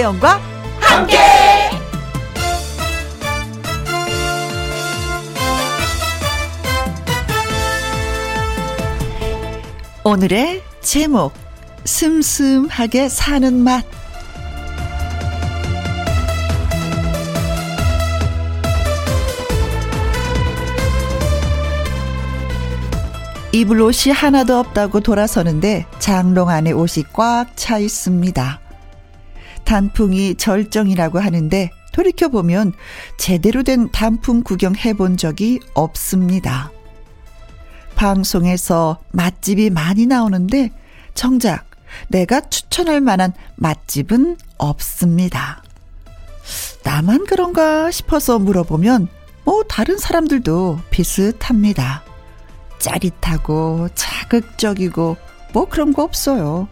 김혜영과 함께. 오늘의 제목 슴슴하게 사는 맛 입을 옷이 하나도 없다고 돌아서는데 장롱 안에 옷이 꽉 차 있습니다. 단풍이 절정이라고 하는데 돌이켜보면 제대로 된 단풍 구경 해본 적이 없습니다. 방송에서 맛집이 많이 나오는데 정작 내가 추천할 만한 맛집은 없습니다. 나만 그런가 싶어서 물어보면 뭐 다른 사람들도 비슷합니다. 짜릿하고 자극적이고 뭐 그런 거 없어요.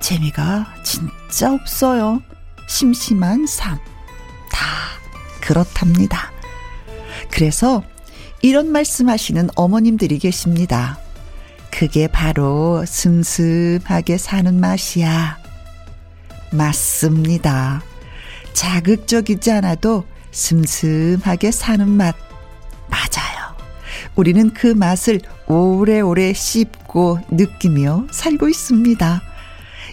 재미가 진짜 없어요. 심심한 삶. 다 그렇답니다. 그래서 이런 말씀 하시는 어머님들이 계십니다. 그게 바로 슴슴하게 사는 맛이야. 맞습니다. 자극적이지 않아도 슴슴하게 사는 맛. 맞아요. 우리는 그 맛을 오래오래 씹고 느끼며 살고 있습니다.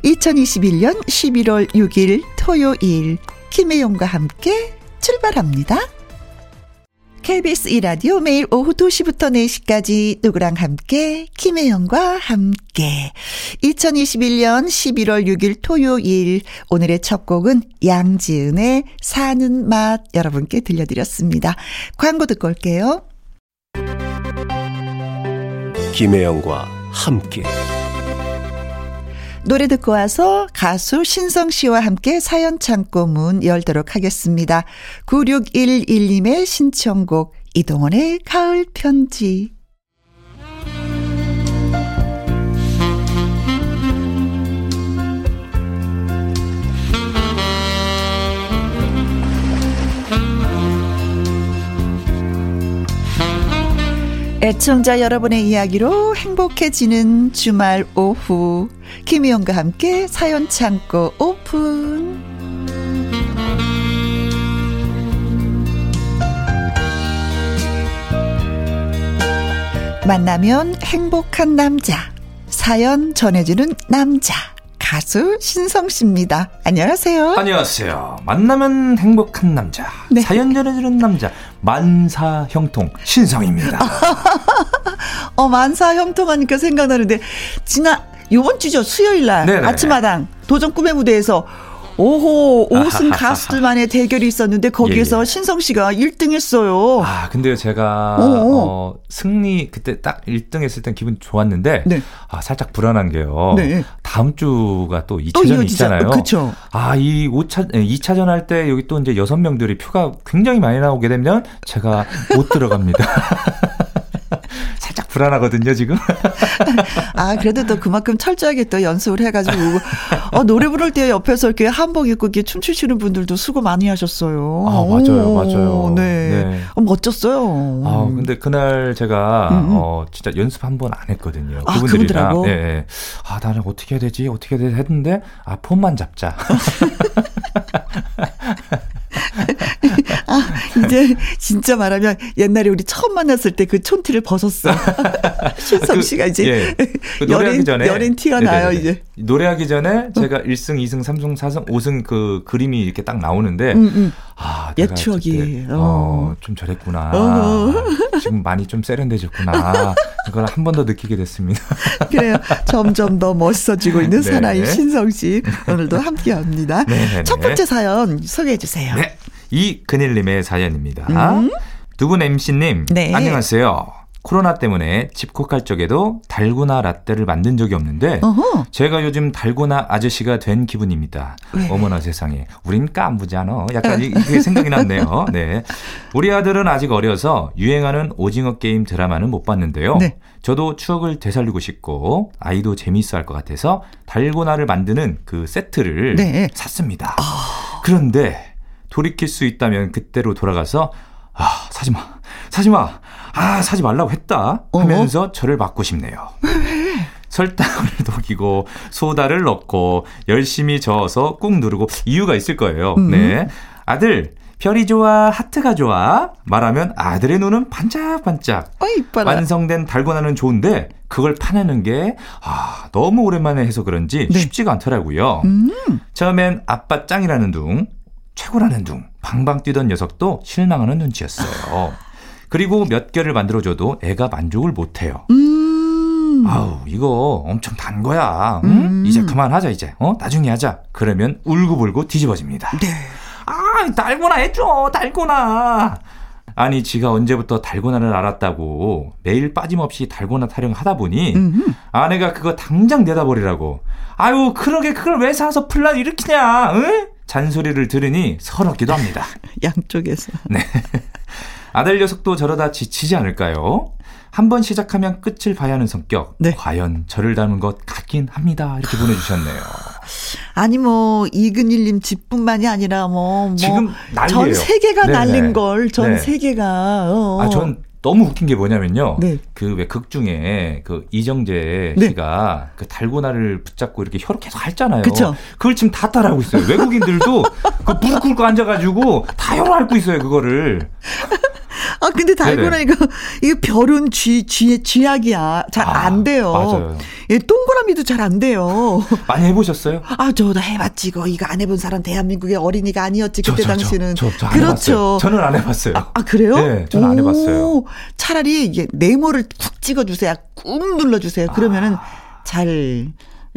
2021년 11월 6일 토요일 김혜영과 함께 출발합니다. KBS 이라디오 매일 오후 2시부터 4시까지 누구랑 함께 김혜영과 함께 2021년 11월 6일 토요일 오늘의 첫 곡은 양지은의 사는 맛 여러분께 들려드렸습니다. 광고 듣고 올게요. 김혜영과 함께 노래 듣고 와서 가수 신성 씨와 함께 사연 창고 문 열도록 하겠습니다. 9611님의 신청곡 이동원의 가을 편지 애청자 여러분의 이야기로 행복해지는 주말 오후. 김희영과 함께 사연 창고 오픈. 만나면 행복한 남자. 사연 전해주는 남자 가수 신성 씨입니다. 안녕하세요. 안녕하세요. 만나면 행복한 남자, 네. 사연 전해주는 남자, 만사형통 신성입니다. 어, 만사형통하니까 생각나는데 지난 요번 주죠 수요일 날 아침마당 도전 꿈의 무대에서 오호, 5승 가수들만의 대결이 있었는데 거기에서 예, 예. 신성 씨가 1등 했어요. 아, 근데요, 제가, 어, 승리, 그때 딱 1등 했을 땐 기분 좋았는데, 네. 아, 살짝 불안한 게요. 네. 다음 주가 또 2차전이 있잖아요. 그쵸. 아, 이 5차, 2차전 할 때 여기 또 이제 6명들이 표가 굉장히 많이 나오게 되면 제가 못 들어갑니다. 불안하거든요, 지금. 아, 그래도 또 그만큼 철저하게 또 연습을 해가지고, 어, 노래 부를 때 옆에서 이렇게 한복 입고 이렇게 춤추시는 분들도 수고 많이 하셨어요. 아, 맞아요, 맞아요. 네. 네. 어, 멋졌어요. 아, 근데 그날 제가, 음, 음. 어, 진짜 연습 한 번 안 했거든요. 아, 그분들이랑. 네, 네. 아, 나는 어떻게 해야 되지? 어떻게 해야 되지? 했는데, 아, 폰만 잡자. 아, 이제 진짜 말하면 옛날에 우리 처음 만났을 때 그 촌티를 벗었어. 신성 씨가 그, 이제 예. 그 노래하기 전에 연인 티가 네네네. 나요 이제. 노래하기 전에 제가 1승, 2승, 3승, 4승, 5승 그 그림이 이렇게 딱 나오는데 음, 음. 아, 옛 추억이 어. 어, 좀 저랬구나. 어. 지금 많이 좀 세련돼졌구나. 그걸 한 번 더 느끼게 됐습니다. 그래요. 점점 더 멋있어지고 있는 네. 사나이 신성 씨 오늘도 함께합니다. 첫 번째 사연 소개해 주세요. 네. 이근일님의 사연입니다. 음? 두분 MC님, 네. 안녕하세요. 코로나 때문에 집콕할 적에도 달고나 라떼를 만든 적이 없는데 어허. 제가 요즘 달고나 아저씨가 된 기분입니다. 왜? 어머나 세상에 우린 깐부잖아. 약간 이게 생각이 났네요. 네. 우리 아들은 아직 어려서 유행하는 오징어 게임 드라마는 못 봤는데요. 네. 저도 추억을 되살리고 싶고 아이도 재미있어 할 것 같아서 달고나를 만드는 그 세트를 네. 샀습니다. 아. 그런데 돌이킬 수 있다면 그때로 돌아가서 아 사지 마 사지 마 아 사지 말라고 했다 하면서 어 저를 맞고 싶네요. 설탕을 녹이고 소다를 넣고 열심히 저어서 꾹 누르고 이유가 있을 거예요. 음. 네. 아들, 별이 좋아, 하트가 좋아. 말하면 아들의 눈은 반짝반짝. 어. 완성된 달고나는 좋은데 그걸 파내는 게 아, 너무 오랜만에 해서 그런지 네. 쉽지가 않더라고요. 음. 처음엔 아빠 짱이라는 둥, 최고라는 둥, 방방 뛰던 녀석도 실망하는 눈치였어요. 그리고 몇 개를 만들어줘도 애가 만족을 못해요. 음. 아우 이거 엄청 단 거야. 응? 음. 이제 그만하자 이제. 어 나중에 하자. 그러면 울고불고 뒤집어집니다. 네. 아 달고나 해줘 달고나. 아니 지가 언제부터 달고나를 알았다고 매일 빠짐없이 달고나 타령하다 보니 음흠. 아내가 그거 당장 내다 버리라고 아유 그러게 그걸 왜 사서 플란 일으키냐 응? 잔소리를 들으니 서럽기도 합니다. 양쪽에서. 네. 아들 녀석도 저러다 지치지 않을까요? 한 번 시작하면 끝을 봐야 하는 성격. 네. 과연 저를 닮은 것 같긴 합니다. 이렇게 보내주셨네요. 아니 뭐 이근일님 집뿐만이 아니라 뭐, 뭐 지금 전 세계가 날린 걸전 네. 세계가. 어. 아전 너무 웃긴 게 뭐냐면요. 네. 그왜 극 중에 그 이정재 네. 씨가 그 달고나를 붙잡고 이렇게 혀로 계속 핥잖아요. 그쵸? 그걸 지금 다 따라하고 있어요. 외국인들도 그 무릎 꿇고 앉아가지고 다 혀로 핥고 있어요. 그거를. 아, 근데 달고나 이거, 이거 별은 쥐, 쥐의 쥐약이야. 잘안 아, 돼요. 맞아요. 예, 동그라미도 잘 안 돼요. 많이 해보셨어요? 아, 저도 해봤지. 이거, 이거 안 해본 사람 대한민국의 어린이가 아니었지. 그때 저, 저, 당시는. 저, 저, 그렇죠. 해봤어요. 저는 안 해봤어요. 아, 아 그래요? 네, 저는 오, 안 해봤어요. 차라리 이게 네모를 쿡 찍어주세요. 꾹 눌러주세요. 그러면은 아. 잘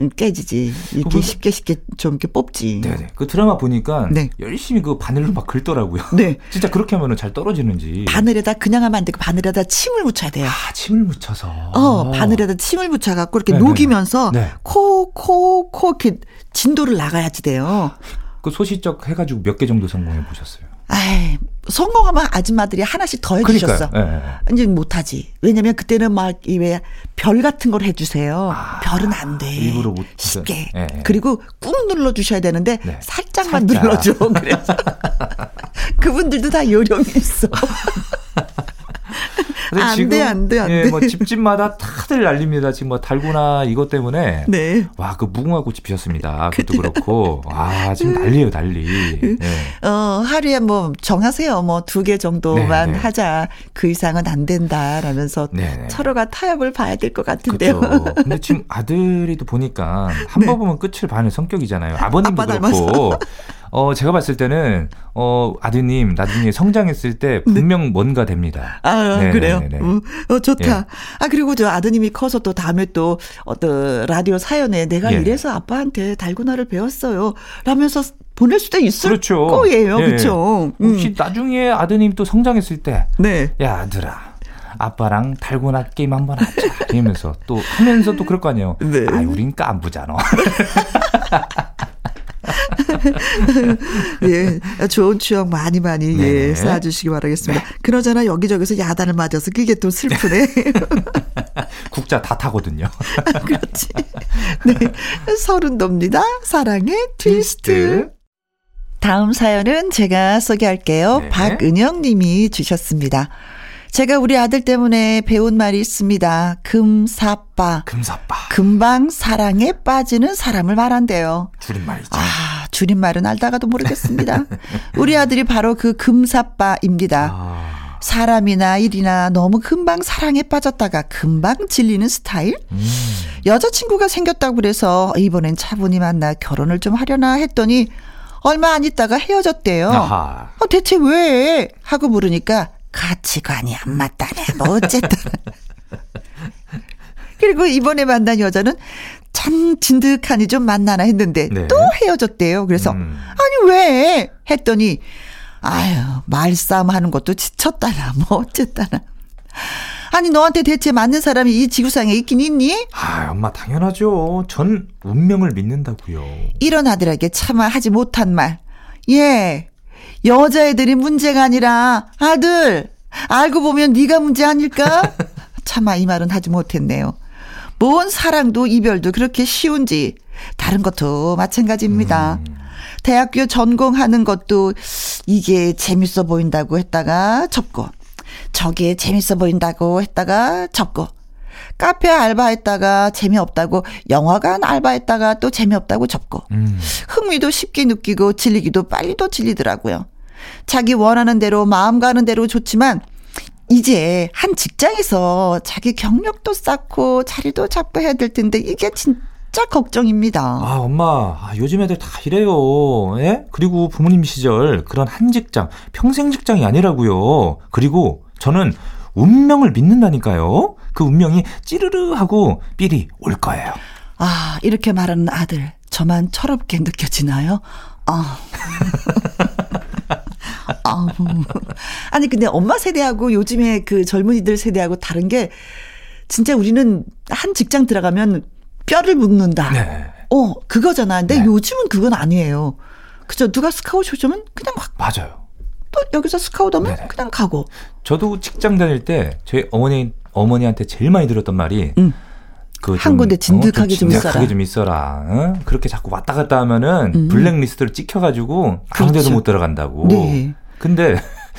깨지지. 이렇게 그, 쉽게 쉽게 좀 이렇게 뽑지. 네네. 그 드라마 보니까 네. 열심히 그 바늘로 막 긁더라고요. 네. 진짜 그렇게 하면은 잘 떨어지는지. 바늘에다 그냥 하면 안 되고 바늘에다 침을 묻혀야 돼요. 아, 침을 묻혀서. 어, 바늘에다 침을 묻혀 갖고 이렇게 네네. 녹이면서 네. 코, 코, 코 이렇게 진도를 나가야지 돼요. 그 소시적 해가지고 몇 개 정도 성공해 보셨어요? 아이, 성공하면 아줌마들이 하나씩 더 해주셨어. 네, 네. 이제 못하지. 왜냐면 그때는 막, 왜, 별 같은 걸 해주세요. 아, 별은 안 돼. 일부러 못. 쉽게. 네. 그리고 꾹 눌러 주셔야 되는데, 네. 살짝만 살짝. 눌러줘. 그래서. 그분들도 다 요령이 있어. 안 지금, 돼, 안 돼, 안 예, 돼. 뭐 집집마다 다들 난립니다. 지금 뭐 달고나 이것 때문에. 네. 와, 그 무궁화 꽃이 피었습니다. 그것도 그렇고. 와, 지금 난리예요, 난리. 네. 어, 하루에 뭐 정하세요. 뭐 두 개 정도만 네네. 네. 하자. 그 이상은 안 된다라면서 네네. 네. 서로가 타협을 봐야 될 것 같은데요. 그렇죠. 근데 지금 아들이도 보니까 한 번 보면 끝을 봐는 성격이잖아요. 아버님도 그렇고. 어, 제가 봤을 때는, 어, 아드님, 나중에 성장했을 때 네. 분명 네. 뭔가 됩니다. 아, 네 그래요? 음, 어, 좋다. 예. 아, 그리고 저 아드님이 커서 또 다음에 또 어떤 라디오 사연에 내가 예. 이래서 아빠한테 달고나를 배웠어요. 라면서 보낼 수도 있을 그렇죠. 거예요. 예. 그렇죠. 혹시 음. 나중에 아드님 또 성장했을 때. 네. 야, 아들아. 아빠랑 달고나 게임 한번 하자. 이러면서 또 하면서 또 그럴 거 아니에요. 네. 아, 우린 깐부잖아. 예, 좋은 추억 많이 많이 네. 예, 쌓아주시기 바라겠습니다. 네. 그러잖아 여기저기서 야단을 맞아서 그게 또 슬프네. 국자 다 타거든요. 그렇지. 네, 서른도입니다. 사랑의 트위스트. 다음 사연은 제가 소개할게요. 네. 박은영 님이 주셨습니다. 제가 우리 아들 때문에 배운 말이 있습니다. 금사빠. 금사빠. 금방 사랑에 빠지는 사람을 말한대요. 줄임말이죠. 아, 줄임말은 알다가도 모르겠습니다. 우리 아들이 바로 그 금사빠입니다. 아. 사람이나 일이나 너무 금방 사랑에 빠졌다가 금방 질리는 스타일? 음. 여자친구가 생겼다고 그래서 이번엔 차분히 만나 결혼을 좀 하려나 했더니 얼마 안 있다가 헤어졌대요. 어, 대체 왜? 하고 물으니까 가치관이 안 맞다네. 뭐 어쨌든. 그리고 이번에 만난 여자는 참 진득하니 좀 만나나 했는데 네. 또 헤어졌대요. 그래서 음. 아니 왜 했더니 아유 말싸움 하는 것도 지쳤다나 뭐 어쨌다나. 아니 너한테 대체 맞는 사람이 이 지구상에 있긴 있니? 아 엄마 당연하죠. 전 운명을 믿는다고요. 이런 아들에게 차마 하지 못한 말. 예 여자애들이 문제가 아니라 아들 알고 보면 네가 문제 아닐까? 차마 이 말은 하지 못했네요. 뭔 사랑도 이별도 그렇게 쉬운지 다른 것도 마찬가지입니다. 음. 대학교 전공하는 것도 이게 재밌어 보인다고 했다가 접고 저게 재밌어 보인다고 했다가 접고 카페 알바했다가 재미없다고 영화관 알바했다가 또 재미없다고 접고 음. 흥미도 쉽게 느끼고 질리기도 빨리 또 질리더라고요. 자기 원하는 대로 마음 가는 대로 좋지만 이제 한 직장에서 자기 경력도 쌓고 자리도 잡고 해야 될 텐데 이게 진짜 걱정입니다. 아, 엄마, 아, 요즘 애들 다 이래요. 예? 그리고 부모님 시절 그런 한 직장, 평생 직장이 아니라고요. 그리고 저는 운명을 믿는다니까요. 그 운명이 찌르르 하고 삘이 올 거예요. 아, 이렇게 말하는 아들, 저만 철없게 느껴지나요? 아. 아. 아니 근데 엄마 세대하고 요즘에 그 젊은이들 세대하고 다른 게 진짜 우리는 한 직장 들어가면 뼈를 묻는다. 네. 어, 그거잖아. 근데 네. 요즘은 그건 아니에요. 그죠? 누가 스카우트 오면 그냥 확 맞아요. 또 여기서 스카우트 오면 네네. 그냥 가고. 저도 직장 다닐 때 저희 어머니 어머니한테 제일 많이 들었던 말이 음. 그한 군데 진득하게 어, 좀, 좀 있어라. 좀 있어라. 응? 그렇게 자꾸 왔다 갔다 하면은 음. 블랙리스트를 찍혀가지고 아무 데도 그렇죠. 못 들어간다고. 네. 근데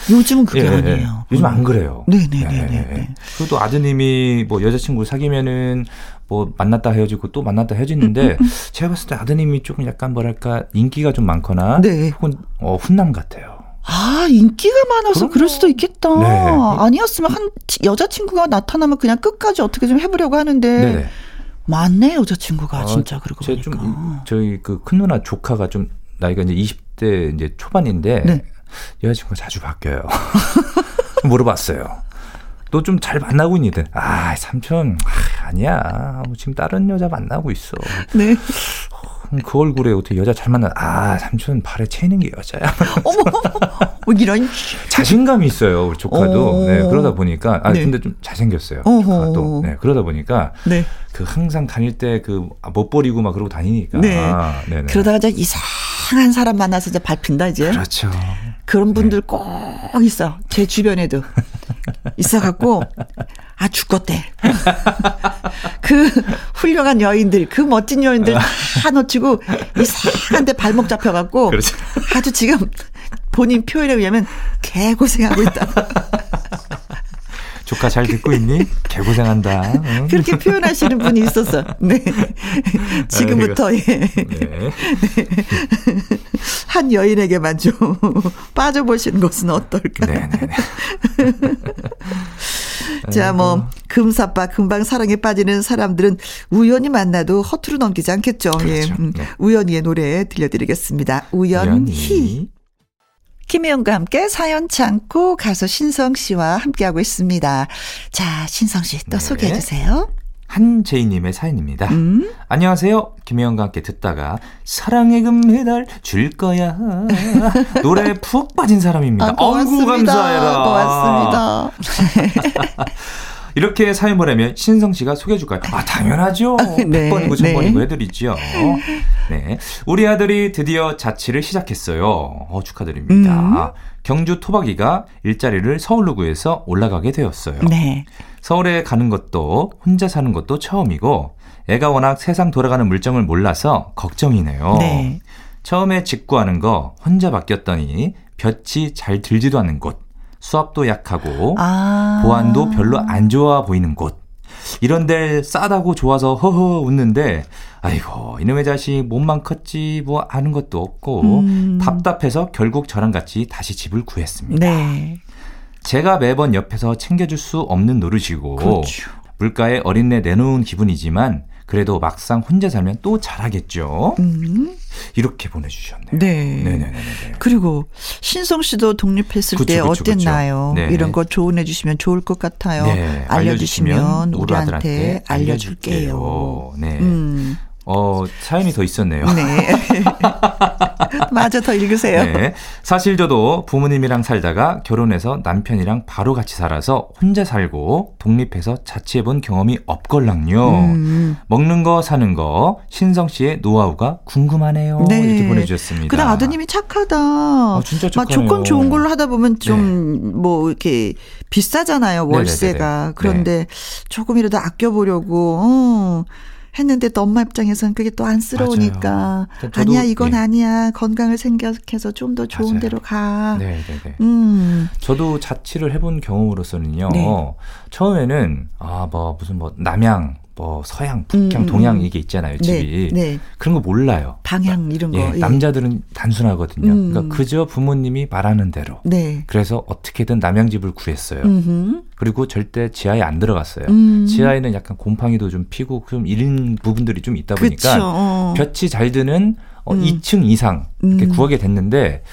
요즘은 그게 예, 예, 아니에요. 요즘 안 그래요. 네네네. 예, 네. 그리고 또 아드님이 뭐 여자친구 사귀면은 뭐 만났다 헤어지고 또 만났다 헤어지는데 음, 음, 음. 제가 봤을 때 아드님이 조금 약간 뭐랄까 인기가 좀 많거나 네. 혹은 어, 훈남 같아요. 아, 인기가 많아서 그럼요. 그럴 수도 있겠다. 네. 아니었으면 한 여자친구가 나타나면 그냥 끝까지 어떻게 좀 해보려고 하는데. 네. 많네, 여자친구가, 아, 진짜, 그러고 보니까. 좀, 저희 그 큰 누나 조카가 좀 나이가 이제 20대 이제 초반인데. 네. 여자친구가 자주 바뀌어요. 물어봤어요. 너 좀 잘 만나고 있니? 아, 삼촌, 아, 니야 지금 다른 여자 만나고 있어. 네. 그 얼굴에 어떻게 여자 잘 만나? 아 삼촌 발에 채이는 게 여자야. 어머, 뭐 이런 자신감이 있어요 우리 조카도. 어. 네 그러다 보니까 아 네. 근데 좀 잘생겼어요. 조카도. 네 그러다 보니까 네. 그 항상 다닐 때 그 못 버리고 막 그러고 다니니까. 네. 아, 그러다가 이제 이상 한 사람 만나서 이제 밟힌다 이제. 그렇죠. 그런 분들 네. 꼭 있어. 제 주변에도 있어 갖고 아 죽었대. 그 훌륭한 여인들, 그 멋진 여인들 다 놓치고 이상한데 발목 잡혀 갖고 그렇죠. 아주 지금 본인 표현에 의하면 개고생하고 있다. 조카 잘 듣고 있니? 개고생한다. 응. 그렇게 표현하시는 분이 있었어. 네. 지금부터, 예. 네. 한 여인에게만 좀 빠져보시는 것은 어떨까? 네, 네, 네. 자, 뭐, 금사빠, 금방 사랑에 빠지는 사람들은 우연히 만나도 허투루 넘기지 않겠죠. 예. 그렇죠. 예. 음, 네. 우연히의 노래 들려드리겠습니다. 우연히. 우연히. 김혜영과 함께 사연 참고 가수 신성 씨와 함께하고 있습니다. 자, 신성 씨또 네. 소개해 주세요. 한제이님의 사연입니다. 음? 안녕하세요. 김혜영과 함께 듣다가 사랑의 금메달 줄 거야. 노래에 푹 빠진 사람입니다. 아, 고맙습니다. 어이구 감사해라. 고맙습니다. 이렇게 사연 보내면 신성 씨가 소개해 줄까요? 아, 당연하죠. 네. 100번이고 1000번이고 네. 해드리죠. 네. 우리 아들이 드디어 자취를 시작했어요. 어, 축하드립니다. 음. 경주 토박이가 일자리를 서울로 구해서 올라가게 되었어요. 네. 서울에 가는 것도 혼자 사는 것도 처음이고 애가 워낙 세상 돌아가는 물정을 몰라서 걱정이네요. 네. 처음에 직구하는 거 혼자 바뀌었더니 볕이 잘 들지도 않는 곳. 수압도 약하고 아. 보안도 별로 안 좋아 보이는 곳. 이런 데 싸다고 좋아서 허허 웃는데 아이고 이놈의 자식 몸만 컸지 뭐 아는 것도 없고 음. 답답해서 결국 저랑 같이 다시 집을 구했습니다. 네. 제가 매번 옆에서 챙겨줄 수 없는 노릇이고 그렇죠. 물가에 어린애 내놓은 기분이지만 그래도 막상 혼자 살면 또 잘하겠죠. 음. 이렇게 보내주셨네요. 네. 네네네. 그리고 신성 씨도 독립했을 그쵸, 때 그쵸, 어땠나요? 그쵸. 네. 이런 거 조언해 주시면 좋을 것 같아요. 네. 알려주시면, 알려주시면 우리한테 알려줄게요. 네. 음. 어, 사연이 더 있었네요. 네. 맞아, 더 읽으세요. 네. 사실 저도 부모님이랑 살다가 결혼해서 남편이랑 바로 같이 살아서 혼자 살고 독립해서 자취해본 경험이 없걸랑요. 음. 먹는 거, 사는 거, 신성 씨의 노하우가 궁금하네요. 네. 이렇게 보내주셨습니다. 그래, 아드님이 착하다. 어, 진짜 착하네요. 조건 좋은 걸로 하다 보면 좀, 네. 뭐, 이렇게 비싸잖아요, 월세가. 네네네네. 그런데 네. 조금이라도 아껴보려고, 어. 했는데 또 엄마 입장에서는 그게 또 안쓰러우니까 아니야 이건 예. 아니야 건강을 생각해서 좀 더 좋은 맞아요. 데로 가. 네, 네, 네. 음. 저도 자취를 해본 경험으로서는요. 네. 처음에는 아 뭐 무슨 뭐 남양 뭐 서양, 북양, 음, 동양 음. 이게 있잖아요 네, 집이 네, 네. 그런 거 몰라요. 방향 이런 거. 예, 예. 남자들은 단순하거든요. 음. 그러니까 그저 부모님이 말하는 대로. 네. 그래서 어떻게든 남양 집을 구했어요. 음흠. 그리고 절대 지하에 안 들어갔어요. 음. 지하에는 약간 곰팡이도 좀 피고 좀 이런 부분들이 좀 있다 보니까. 어. 볕이 잘 드는 어, 2층 음. 이상 이렇게 음. 구하게 됐는데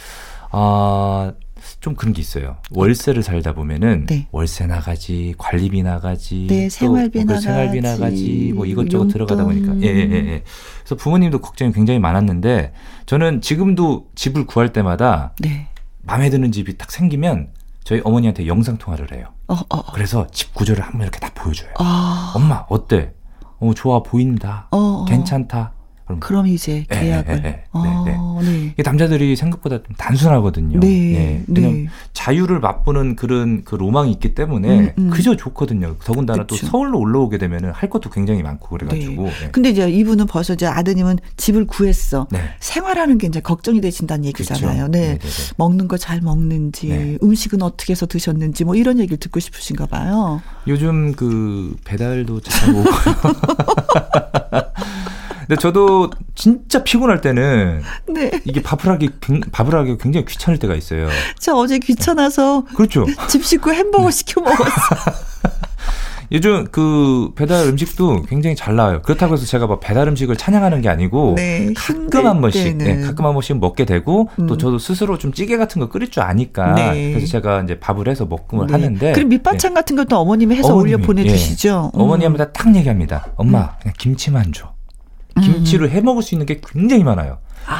아. 좀 그런 게 있어요. 월세를 살다 보면은 네. 월세 나가지, 관리비 나가지, 네, 생활비 뭐 나가지, 생활비 나가지, 뭐 이것저것 용돈. 들어가다 보니까 예, 예, 예, 예. 그래서 부모님도 걱정이 굉장히 많았는데 저는 지금도 집을 구할 때마다 네. 마음에 드는 집이 딱 생기면 저희 어머니한테 영상 통화를 해요. 어, 어, 어. 그래서 집 구조를 한번 이렇게 다 보여줘요. 아. 엄마 어때? 어 좋아 보인다. 어, 어. 괜찮다. 그럼, 그럼 이제 예, 계약을. 네, 네, 아, 네, 네. 남자들이 생각보다 좀 단순하거든요. 네, 네. 그냥 자유를 맛보는 그런 그 로망이 있기 때문에 음, 음. 그저 좋거든요. 더군다나 그쵸. 또 서울로 올라오게 되면은 할 것도 굉장히 많고 그래가지고. 네. 네. 근데 이제 이분은 벌써 이제 아드님은 집을 구했어. 네. 생활하는 게 이제 걱정이 되신다는 얘기잖아요. 네. 먹는 거 잘 먹는지, 음식은 어떻게 해서 드셨는지 뭐 이런 얘기를 듣고 싶으신가 봐요. 요즘 그 배달도 잘 오고요. 근데 저도 진짜 피곤할 때는 네. 이게 밥을 하기 밥을 하기 굉장히 귀찮을 때가 있어요. 저 어제 귀찮아서 그렇죠. 집 식구 햄버거 시켜 먹었어. 요즘 그 배달 음식도 굉장히 잘 나와요. 그렇다고 해서 제가 뭐 배달 음식을 찬양하는 게 아니고 네, 가끔 한 번씩, 네, 가끔 한 번씩 먹게 되고 음. 또 저도 스스로 좀 찌개 같은 거 끓일 줄 아니까 네. 그래서 제가 이제 밥을 해서 먹고 네. 하는데 그리고 밑반찬 같은 것도 어머님이 해서 어머님이, 올려 보내주시죠. 예. 음. 어머니한테 딱 얘기합니다. 엄마 음. 그냥 김치만 줘. 김치를 해 먹을 수 있는 게 굉장히 많아요.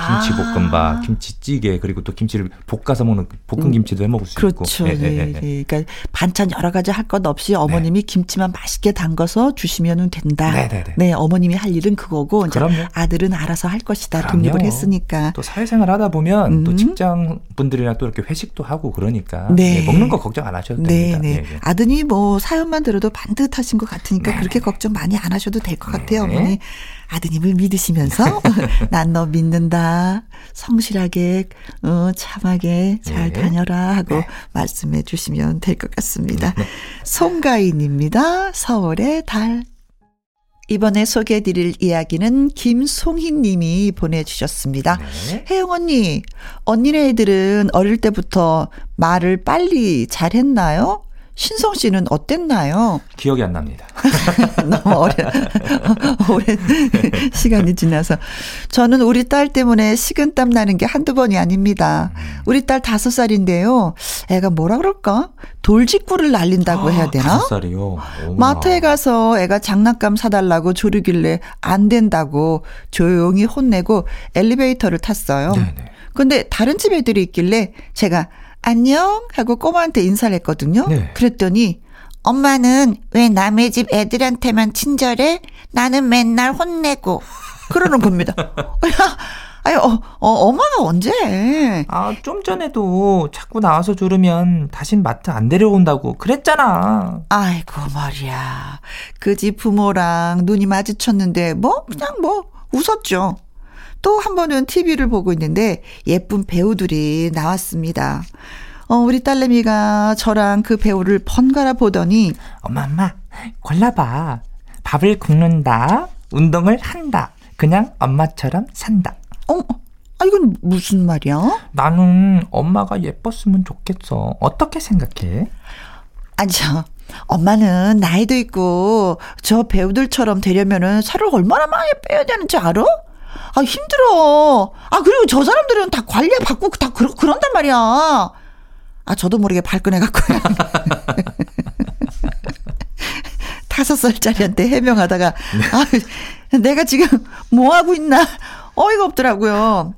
아. 김치볶음밥, 김치찌개 그리고 또 김치를 볶아서 먹는 볶은 음. 김치도 해 먹을 수 그렇죠. 있고. 네, 네, 네. 그러니까 반찬 여러 가지 할 것 없이 어머님이 네. 김치만 맛있게 담궈서 주시면 된다. 네, 네, 네, 네. 어머님이 할 일은 그거고 이제 아들은 알아서 할 것이다. 그럼요. 독립을 했으니까. 또 사회생활 하다 보면 음. 또 직장 분들이랑 또 이렇게 회식도 하고 그러니까 네. 먹는 거 걱정 안 하셔도 됩니다. 네, 네. 아드님 뭐 사연만 들어도 반듯하신 것 같으니까 그렇게 걱정 많이 안 하셔도 될 것 같아요, 어머니. 아드님을 믿으시면서 난 너 믿는다. 성실하게 어, 참하게 잘 네. 다녀라 하고 네. 말씀해 주시면 될 것 같습니다. 네. 송가인입니다. 서울의 달. 이번에 소개해 드릴 이야기는 김송희 님이 보내주셨습니다. 네. 혜영 언니, 언니네 애들은 어릴 때부터 말을 빨리 잘했나요? 신성 씨는 어땠나요? 기억이 안 납니다. 너무 오래, 오랜 시간이 지나서. 저는 우리 딸 때문에 식은땀 나는 게 한두 번이 아닙니다. 우리 딸 다섯 살인데요. 애가 뭐라 그럴까? 돌직구를 날린다고 해야 되나? 다섯 살이요? 마트에 가서 애가 장난감 사달라고 조르길래 안 된다고 조용히 혼내고 엘리베이터를 탔어요. 네네. 근데 다른 집 애들이 있길래 제가 안녕 하고 꼬마한테 인사를 했거든요. 네. 그랬더니 엄마는 왜 남의 집 애들한테만 친절해? 나는 맨날 혼내고 그러는 겁니다. 아니, 어, 어, 엄마가 언제? 아, 좀 전에도 자꾸 나와서 조르면 다신 마트 안 데려온다고 그랬잖아. 아이고, 말이야. 그 집 부모랑 눈이 마주쳤는데, 뭐, 그냥 뭐, 웃었죠. 또 한 번은 TV를 보고 있는데 예쁜 배우들이 나왔습니다. 어, 우리 딸내미가 저랑 그 배우를 번갈아 보더니 엄마 엄마 골라봐. 밥을 굽는다. 운동을 한다. 그냥 엄마처럼 산다. 어, 아 이건 무슨 말이야? 나는 엄마가 예뻤으면 좋겠어. 어떻게 생각해? 아니 저 엄마는 나이도 있고 저 배우들처럼 되려면은 살을 얼마나 많이 빼야 되는지 알아? 아, 힘들어. 아, 그리고 저 사람들은 다 관리 받고 다 그러, 그런단 말이야. 아, 저도 모르게 발끈해갖고요. 다섯 살짜리한테 해명하다가, 아, 내가 지금 뭐 하고 있나? 어이가 없더라고요.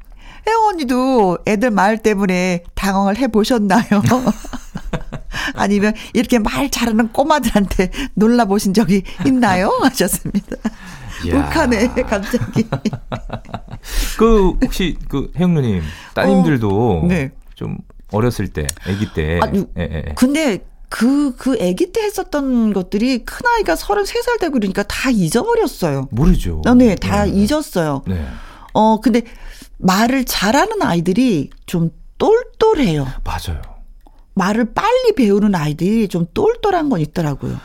혜원 언니도 애들 말 때문에 당황을 해보셨나요? 아니면 이렇게 말 잘하는 꼬마들한테 놀라보신 적이 있나요? 하셨습니다. 욱하네 갑자기. 그 혹시 그 혜영 누님 따님들도 어, 네. 좀 어렸을 때, 아기 때. 아, 예, 예, 예. 근데 그, 그 아기 때 했었던 것들이 큰아이가 33살 되고 그러니까 다 잊어버렸어요. 모르죠. 어, 네, 다 네. 잊었어요. 네. 어, 근데 말을 잘하는 아이들이 좀 똘똘해요. 맞아요. 말을 빨리 배우는 아이들이 좀 똘똘한 건 있더라고요.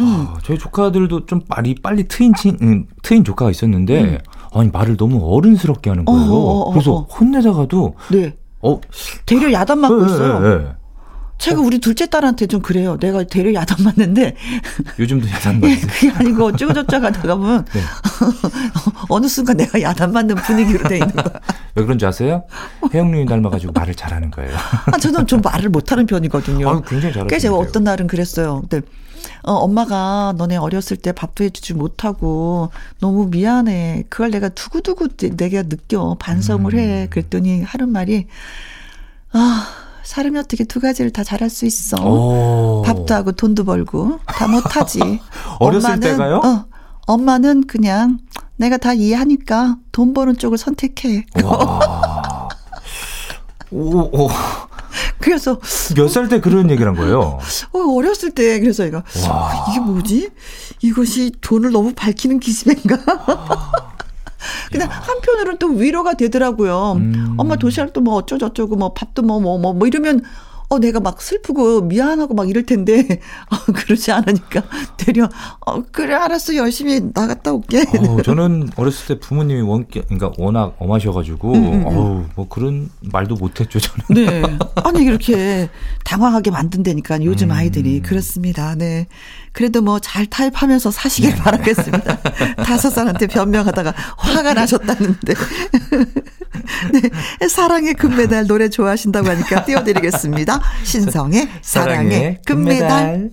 음. 아, 저희 조카들도 좀 말이 빨리 트인 친, 음, 트인 조카가 있었는데 음. 아니 말을 너무 어른스럽게 하는 거예요. 어, 어, 어, 그래서 어. 혼내다가도 네. 어 되려 야단 맞고 네, 있어요. 네, 네. 제가 우리 둘째 딸한테 좀 그래요. 내가 대려 야단 맞는데. 요즘도 야단 맞는 예, 그게 아니고 어쩌고저쩌고 하다가 보면 네. 어느 순간 내가 야단 맞는 분위기로 돼 있는 거야. 왜 그런지 아세요? 혜영님이 닮아가지고 말을 잘하는 거예요. 아, 저는 좀 말을 못하는 편이거든요. 아, 굉장히 잘하요 제가 어떤 날은 그랬어요. 근데 어, 엄마가 너네 어렸을 때 밥도 해주지 못하고 너무 미안해. 그걸 내가 두고두고 내가 느껴. 반성을 음. 해. 그랬더니 하는 말이 아 사람이 어떻게 두 가지를 다 잘할 수 있어. 오. 밥도 하고 돈도 벌고 다 못하지. 어렸을 엄마는, 때가요? 어, 엄마는 그냥 내가 다 이해하니까 돈 버는 쪽을 선택해. 오, 오. 그래서 몇 살 때 그런 얘기를 한 거예요? 어, 어렸을 때 그래서 얘가 와. 이게 뭐지? 이것이 돈을 너무 밝히는 기집애인가? 근데 한편으로는 또 위로가 되더라고요. 음. 엄마 도시락 도 뭐 어쩌고저쩌고 뭐 밥도 뭐 뭐, 뭐, 뭐 이러면 어, 내가 막 슬프고 미안하고 막 이럴 텐데, 어, 그러지 않으니까, 되려, 어, 그래, 알았어, 열심히 나갔다 올게. 어, 저는 어렸을 때 부모님이 원격, 그러니까 워낙 엄하셔가지고, 음, 음, 음. 어우, 뭐 그런 말도 못했죠, 저는. 네. 아니, 이렇게 당황하게 만든다니까, 요즘 음. 아이들이. 그렇습니다. 네. 그래도 뭐 잘 타협하면서 사시길 네. 바라겠습니다. 다섯 살한테 변명하다가 화가 나셨다는데. 네. 사랑의 금메달 노래 좋아하신다고 하니까 띄워드리겠습니다. 신성의 사랑의 금메달.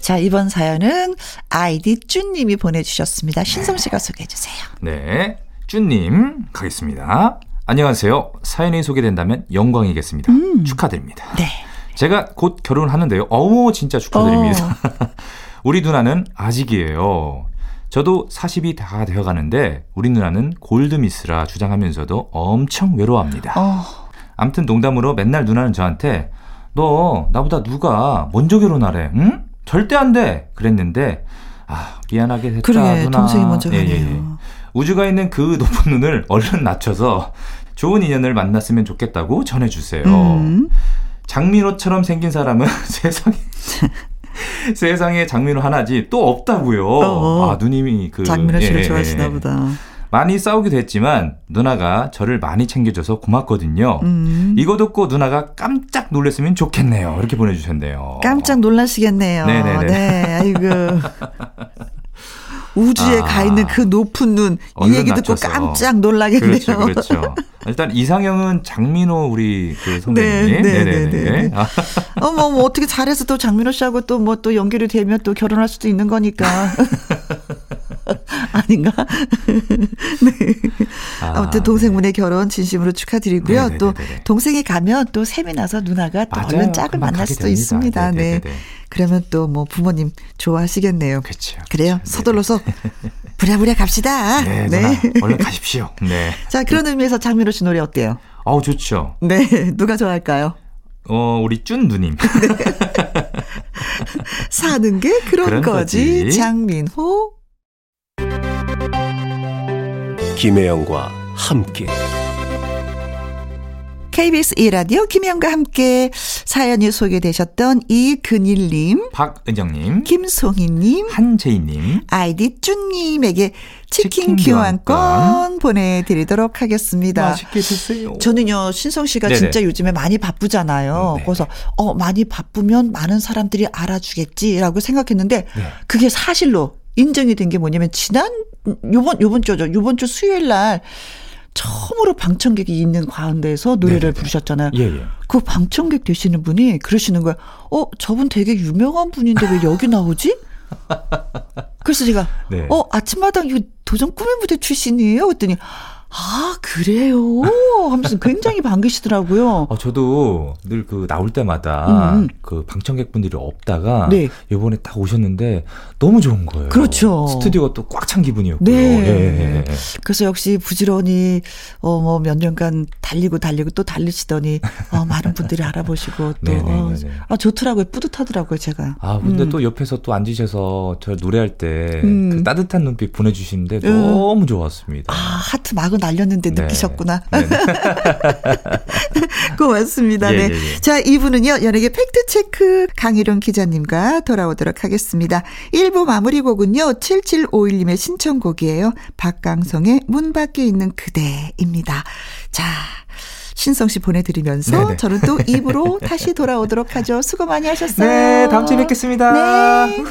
자, 이번 사연은 아이디 쭈님이 보내주셨습니다. 신성 씨가 소개해 주세요. 네. 쭈님, 가겠습니다. 안녕하세요. 사연이 소개된다면 영광이겠습니다. 음. 축하드립니다. 네. 제가 곧 결혼하는데요. 어머, 진짜 축하드립니다. 어. 우리 누나는 아직이에요. 저도 40이 다 되어 가는데 우리 누나는 골드미스라 주장하면서도 엄청 외로워합니다. 어. 암튼 농담으로 맨날 누나는 저한테 너 나보다 누가 먼저 결혼하래? 응? 절대 안 돼. 그랬는데 아 미안하게 됐다 그러게, 누나. 동생이 먼저. 예, 예, 예. 우주가 있는 그 높은 눈을 얼른 낮춰서 좋은 인연을 만났으면 좋겠다고 전해주세요. 음. 장민호처럼 생긴 사람은 세상에 세상에 장민호 하나지 또 없다고요. 어어. 아 누님이 그 장민호 씨를 예, 예, 좋아하시나 예. 보다. 많이 싸우기도 했지만 누나가 저를 많이 챙겨줘서 고맙거든요. 음. 이거 듣고 누나가 깜짝 놀랐으면 좋겠네요. 이렇게 보내주셨네요. 깜짝 놀라시겠네요. 네네네. 네, 아이고. 우주에 아, 가 있는 그 높은 눈, 이 얘기 듣고 낮춰서. 깜짝 놀라겠네요. 그렇죠, 그렇죠. 일단 이상형은 장민호 우리 그 선배님. 네, 네, 네, 네. 네. 어머, 뭐 어떻게 잘해서 또 장민호 씨하고 또 뭐또 뭐 연결이 되면 또 결혼할 수도 있는 거니까. 아닌가? 네. 아, 무튼 동생분의 네. 결혼 진심으로 축하드리고요. 네네네네. 또 동생이 가면 또 셈이 나서 누나가 또 맞아요. 얼른 짝을 만날 수도 됩니다. 있습니다. 네네네네. 네. 그러면 또 뭐 부모님 좋아하시겠네요. 그렇죠. 그래요. 그쵸. 서둘러서 부랴부랴 갑시다. 네, 네. 얼른 가십시오. 네. 자, 그런 의미에서 장민호 씨 노래 어때요? 어우, 좋죠. 네. 누가 좋아할까요? 어, 우리 쭌 누님. 네. 사는 게 그런, 그런 거지. 거지. 장민호. 김혜영과 함께. KBS 1라디오 김혜영과 함께 사연이 소개되셨던 이근일님, 박은정님, 김송희님, 한재희님, 아이디 쭈님에게 치킨, 치킨 교환권, 교환권 보내드리도록 하겠습니다. 맛있게 드세요. 저는요, 신성 씨가 네네. 진짜 요즘에 많이 바쁘잖아요. 네. 그래서, 어, 많이 바쁘면 많은 사람들이 알아주겠지라고 생각했는데, 네. 그게 사실로 인정이 된 게 뭐냐면, 지난, 요번, 요번 주죠. 요번 주 수요일 날, 처음으로 방청객이 있는 가운데서 노래를 네네. 부르셨잖아요. 예, 예. 그 방청객 되시는 분이 그러시는 거예요. 어, 저분 되게 유명한 분인데 왜 여기 나오지? 그래서 제가 네. 어, 아침마당 이거 도전 꿈의 무대 출신이에요? 그랬더니 아, 그래요? 하면서 굉장히 반기시더라고요. 어, 저도 늘 그 나올 때마다 음, 음. 그 방청객분들이 없다가 네. 이번에 딱 오셨는데 너무 좋은 거예요. 그렇죠. 스튜디오가 또 꽉 찬 기분이었고요. 네. 예, 예, 예. 그래서 역시 부지런히 어, 뭐 몇 년간 달리고 달리고 또 달리시더니 어, 많은 분들이 알아보시고 또 네, 네, 어, 네, 아, 좋더라고요. 뿌듯하더라고요, 제가. 아, 근데 음. 또 옆에서 또 앉으셔서 저 노래할 때그 음. 따뜻한 눈빛 보내주시는데 음. 너무 좋았습니다. 아, 하트 마구 날렸는데 네. 느끼셨구나. 네. 고맙습니다. 예, 네. 예, 예. 자, 2부는요, 연예계 팩트체크 강희룡 기자님과 돌아오도록 하겠습니다. 1부 마무리 곡은요, 7751님의 신청곡이에요. 박강성의 문 밖에 있는 그대입니다. 자, 신성 씨 보내드리면서 네네. 저는 또 입으로 다시 돌아오도록 하죠. 수고 많이 하셨어요. 네, 다음 주에 뵙겠습니다. 네.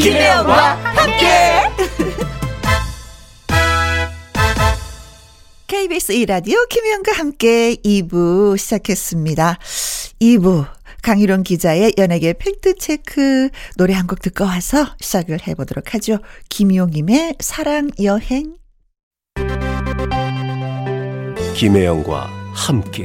김혜영과 함께. KBS 2라디오 김혜영과 함께 2부 시작했습니다. 2부 강희론 기자의 연예계 팩트체크 노래 한 곡 듣고 와서 시작을 해보도록 하죠. 김용임의 사랑 여행. 김혜영과 함께.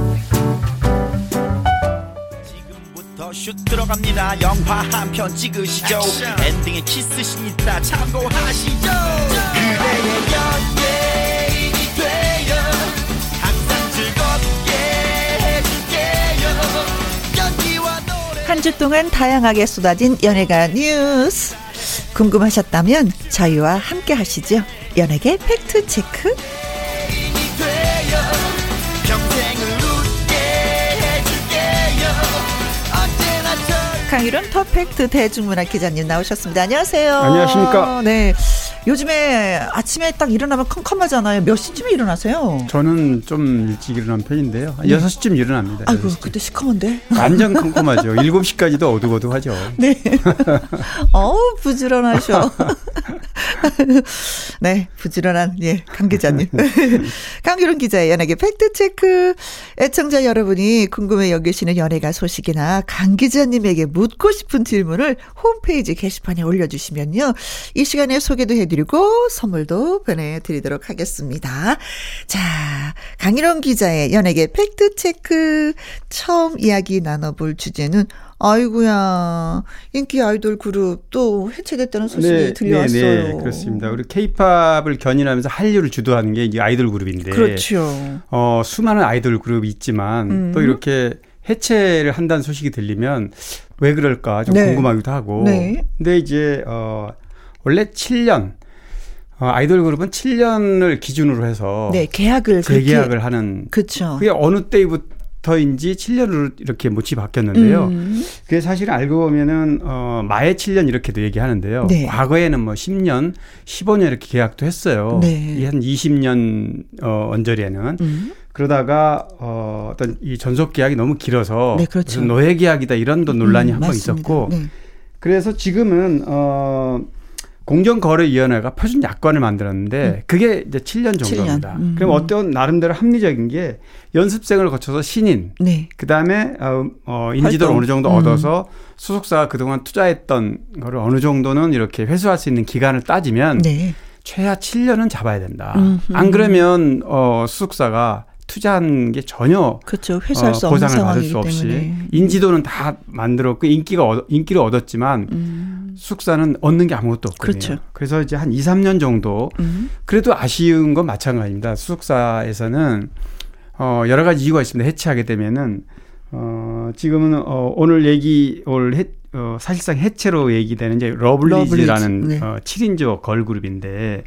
슛 들어갑니다. 영화 한 편 찍으시죠. 액션. 엔딩에 키스신 있다. 참고하시죠. 그대의 연예인이 되어 항상 즐겁게 해줄게요. 연기와 노래. 한 주 동안 다양하게 쏟아진 연예가 뉴스. 궁금하셨다면 저희와 함께 하시죠. 연예계 팩트체크 강유론 퍼펙트 대중문화 기자님 나오셨습니다. 안녕하세요. 안녕하십니까. 네. 요즘에 아침에 딱 일어나면 컴컴하잖아요. 몇 시쯤에 일어나세요? 저는 좀 일찍 일어나는 편인데요. 네. 6시쯤 일어납니다. 아이고, 6시쯤. 그때 시커먼데? 완전 컴컴하죠. 7시까지도 어둑어둑하죠. 네. 어우, 부지런하셔. 네, 부지런한, 예, 강 기자님. 강규론 기자의 연예계 팩트체크. 애청자 여러분이 궁금해 여기시는 연예가 소식이나 강 기자님에게 묻고 싶은 질문을 홈페이지 게시판에 올려주시면요. 이 시간에 소개도 해 보내드리고 선물도 보내드리도록 하겠습니다. 자, 강일원 기자의 연예계 팩트체크 처음 이야기 나눠볼 주제는 아이구야 인기 아이돌 그룹 또 해체됐다는 소식이 네, 들려왔어요. 네, 네, 그렇습니다. 우리 케이팝을 견인하면서 한류를 주도하는 게 아이돌 그룹인데, 그렇죠. 어, 수많은 아이돌 그룹이 있지만 음. 또 이렇게 해체를 한다는 소식이 들리면 왜 그럴까 좀 네. 궁금하기도 하고. 네. 근데 이제 어 원래 7년 어, 아이돌 그룹은 7년을 기준으로 해서 네, 계약을 재계약을 하는 그렇죠. 그게 어느 때부터 때부터인지 7년으로 이렇게 모치 바뀌었는데요. 음. 그게 사실 알고 보면은 어 마의 7년 이렇게도 얘기하는데요. 네. 과거에는 뭐 10년, 15년 이렇게 계약도 했어요. 네. 한 20년 어 언저리에는 음. 그러다가 어 어떤 이 전속 계약이 너무 길어서 네, 그렇죠. 노예 계약이다 이런 도 논란이 음, 한번 있었고 네. 그래서 지금은 어 공정거래위원회가 표준 약관을 만들었는데 음. 그게 이제 7년 정도입니다. 7년. 음. 그럼 어떤 나름대로 합리적인 게 연습생을 거쳐서 신인, 네. 그 다음에 어, 어, 인지도를 어느 정도 음. 얻어서 수속사가 그동안 투자했던 거를 어느 정도는 이렇게 회수할 수 있는 기간을 따지면 네. 최하 7년은 잡아야 된다. 안 그러면 어, 수속사가 투자한 게 전혀 그렇죠. 회수할 수 어, 보상을 받을 수 없기 때문에. 인지도는 다 만들었고 인기가 얻, 인기를 얻었지만 음. 소속사는 얻는 게 아무것도 없거든요. 그렇죠. 그래서 이제 한 2, 3년 정도 음. 그래도 아쉬운 건 마찬가지입니다. 소속사에서는 어 여러 가지 이유가 있습니다. 해체하게 되면은 어 지금은 어 오늘 얘기 올 해, 어 사실상 해체로 얘기되는 이제 러블리즈라는 러블리즈. 네. 어 7인조 걸그룹인데